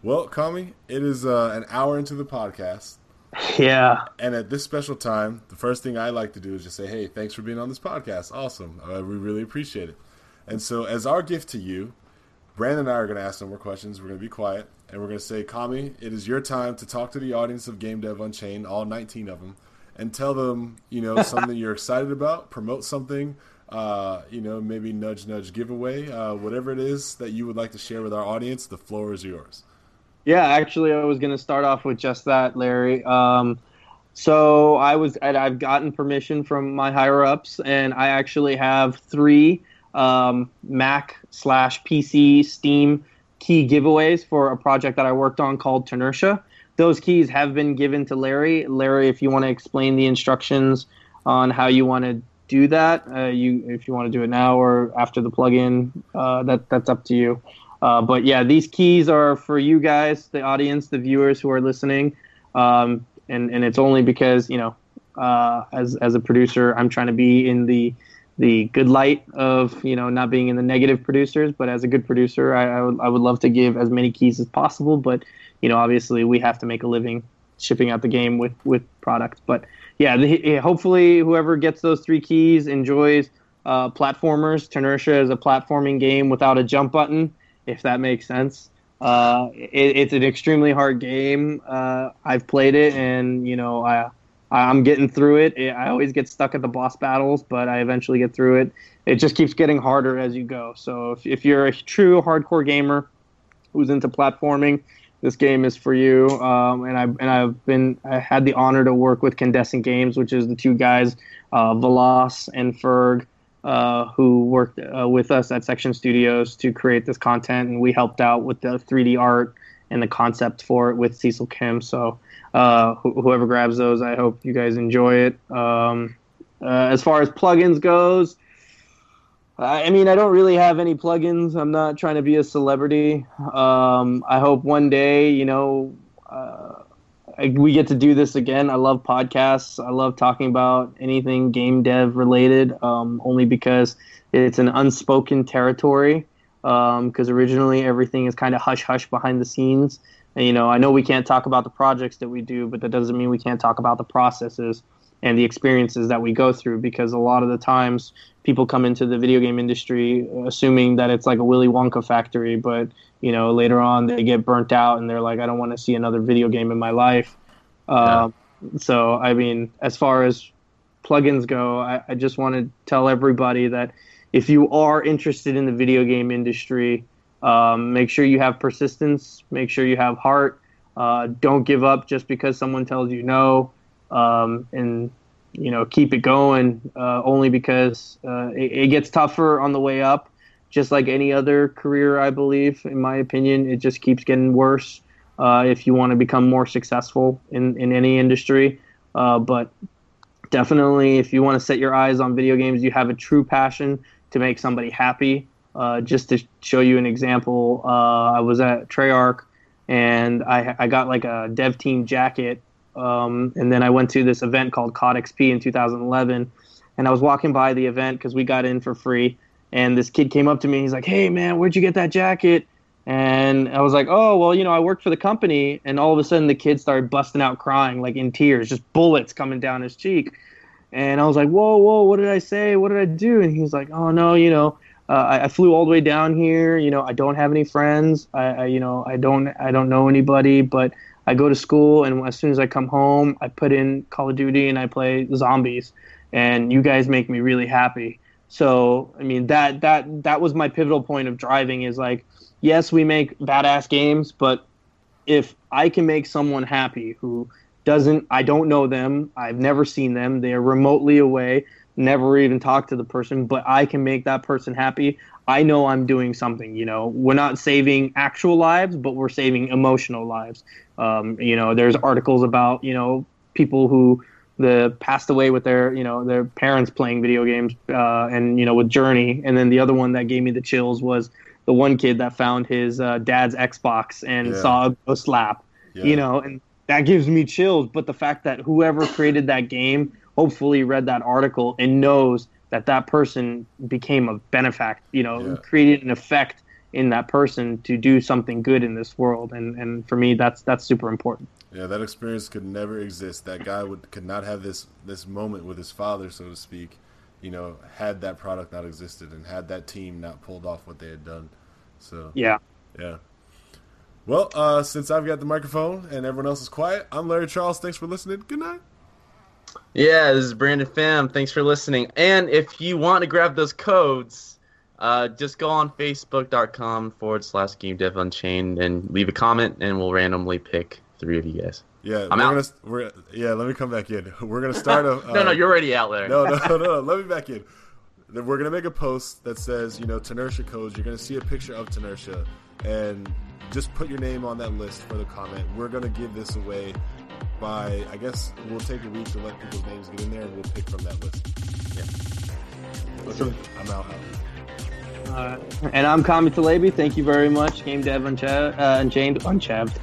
Well, Kami, it is uh, an hour into the podcast. Yeah. And at this special time, the first thing I like to do is just say, hey, thanks for being on this podcast. Awesome. Uh, we really appreciate it. And so, as our gift to you, Brandon and I are going to ask some more questions. We're going to be quiet. And we're going to say, Kami, it is your time to talk to the audience of Game Dev Unchained, all 19 of them, and tell them, you know, something you're excited about, promote something, uh, you know, maybe nudge, nudge giveaway, uh, whatever it is that you would like to share with our audience. The floor is yours. Yeah, actually, I was going to start off with just that, Larry. Um, so I was, I've gotten permission from my higher ups, and I actually have three um, Mac slash PC Steam key giveaways for a project that I worked on called Tenertia. Those keys have been given to Larry. Larry, if you want to explain the instructions on how you want to do that, uh, you if you want to do it now or after the plugin, uh, that that's up to you. Uh, but yeah, these keys are for you guys, the audience, the viewers who are listening, um, and and it's only because you know, uh, as as a producer, I'm trying to be in the the good light of you know not being in the negative producers, but as a good producer, I, I would I would love to give as many keys as possible, but you know obviously we have to make a living, shipping out the game with with product. But yeah, the, hopefully whoever gets those three keys enjoys uh, platformers. Tenertia is a platforming game without a jump button, if that makes sense. Uh, it, it's an extremely hard game. Uh, I've played it, and you know, I I'm getting through it. I always get stuck at the boss battles, but I eventually get through it. It just keeps getting harder as you go. So if if you're a true hardcore gamer who's into platforming, this game is for you. Um, and I and I've been I had the honor to work with Candescent Games, which is the two guys, uh, Veloz and Ferg uh, who worked uh, with us at Section Studios to create this content, and we helped out with the 3D art and the concept for it with Cecil Kim. So uh, wh- whoever grabs those, I hope you guys enjoy it. Um, uh, as far as plugins goes, I mean, I don't really have any plugins. I'm not trying to be a celebrity. Um, I hope one day, you know, uh, we get to do this again. I love podcasts. I love talking about anything game dev related, um, only because it's an unspoken territory. Because um, originally everything is kind of hush hush behind the scenes. And, you know, I know we can't talk about the projects that we do, but that doesn't mean we can't talk about the processes and the experiences that we go through. Because a lot of the times people come into the video game industry assuming that it's like a Willy Wonka factory, but you know later on they get burnt out and they're like, I don't want to see another video game in my life. Yeah. Um, so I mean, as far as plugins go, I, I just want to tell everybody that if you are interested in the video game industry, um, make sure you have persistence, make sure you have heart. Uh, don't give up just because someone tells you no, um, and you know keep it going. Uh, only because uh, it, it, gets tougher on the way up, just like any other career. I believe, in my opinion, it just keeps getting worse. Uh, if you want to become more successful in in any industry, uh, but definitely if you want to set your eyes on video games, you have a true passion to make somebody happy. Uh, just to show you an example, I was at Treyarch and I, I got like a dev team jacket um, and then I went to this event called COD XP in 2011, and I was walking by the event because we got in for free. And this kid came up to me. He's like, "Hey, man, where'd you get that jacket?" And I was like, "Oh, well, you know, I worked for the company." And all of a sudden, the kid started busting out crying, like in tears, just bullets coming down his cheek. And I was like, "Whoa, whoa, what did I say? What did I do?" And he was like, "Oh no, you know, uh, Uh, I, I, flew all the way down here. You know, I don't have any friends. I, I, you know, I don't, I don't know anybody, but." I go to school, and as soon as I come home, I put in Call of Duty and I play zombies, and you guys make me really happy. So, I mean, that that that was my pivotal point of driving. Is like, yes, we make badass games, but if I can make someone happy who doesn't, I don't know them, I've never seen them, they are remotely away, never even talked to the person, but I can make that person happy. I know I'm doing something. You know, we're not saving actual lives, but we're saving emotional lives. Um, you know, there's articles about you know people who the passed away with their you know their parents playing video games uh, and you know with Journey, and then the other one that gave me the chills was the one kid that found his uh, dad's Xbox and yeah. saw a ghost lap. Yeah. You know, and that gives me chills. But the fact that whoever created that game hopefully read that article and knows that that person became a benefact, you know, yeah. created an effect in that person to do something good in this world. And, and for me, that's, that's super important. Yeah, that experience could never exist. That guy would could not have this this moment with his father, so to speak. You know, had that product not existed and had that team not pulled off what they had done. So yeah, yeah. Well, uh, since I've got the microphone and everyone else is quiet, I'm Larry Charles. Thanks for listening. Good night. Yeah, this is Brandon Pham. Thanks for listening. And if you want to grab those codes, uh, just go on facebook.com forward slash game dev unchained and leave a comment, and we'll randomly pick three of you guys. Yeah, I'm we're out. Gonna, we're, yeah, let me come back in. We're gonna start a. no, no, uh, you're already out there. no, no, no, no, let me back in. We're gonna make a post that says, you know, Tenertia codes. You're gonna see a picture of Tenertia, and just put your name on that list for the comment. We're gonna give this away by I guess we'll take a week to let people's names get in there, and we'll pick from that list. Yeah. So, I'm out. Uh, and I'm Kami Talebi. Thank you very much, Game Dev Unchav- uh, Unchained. Unchaved.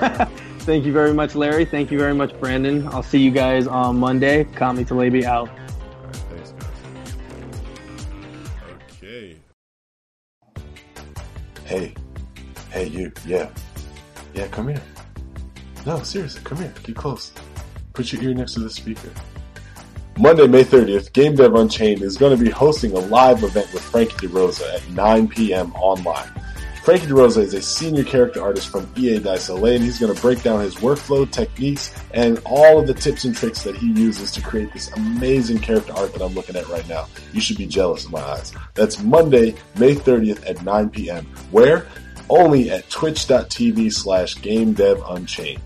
Thank you very much, Larry. Thank you very much, Brandon. I'll see you guys on Monday. Kami Talebi out. thanks, guys. Okay. Hey. Hey, you. Yeah. Yeah, come here. No, seriously, come here. Get close. Put your ear next to the speaker. Monday, May 30th, Game Dev Unchained is going to be hosting a live event with Frankie DeRosa at 9 p.m. online. Frankie DeRosa is a senior character artist from EA Dice LA, and he's going to break down his workflow, techniques, and all of the tips and tricks that he uses to create this amazing character art that I'm looking at right now. You should be jealous in my eyes. That's Monday, May 30th at 9 p.m. Where? Only at twitch.tv slash game dev unchained.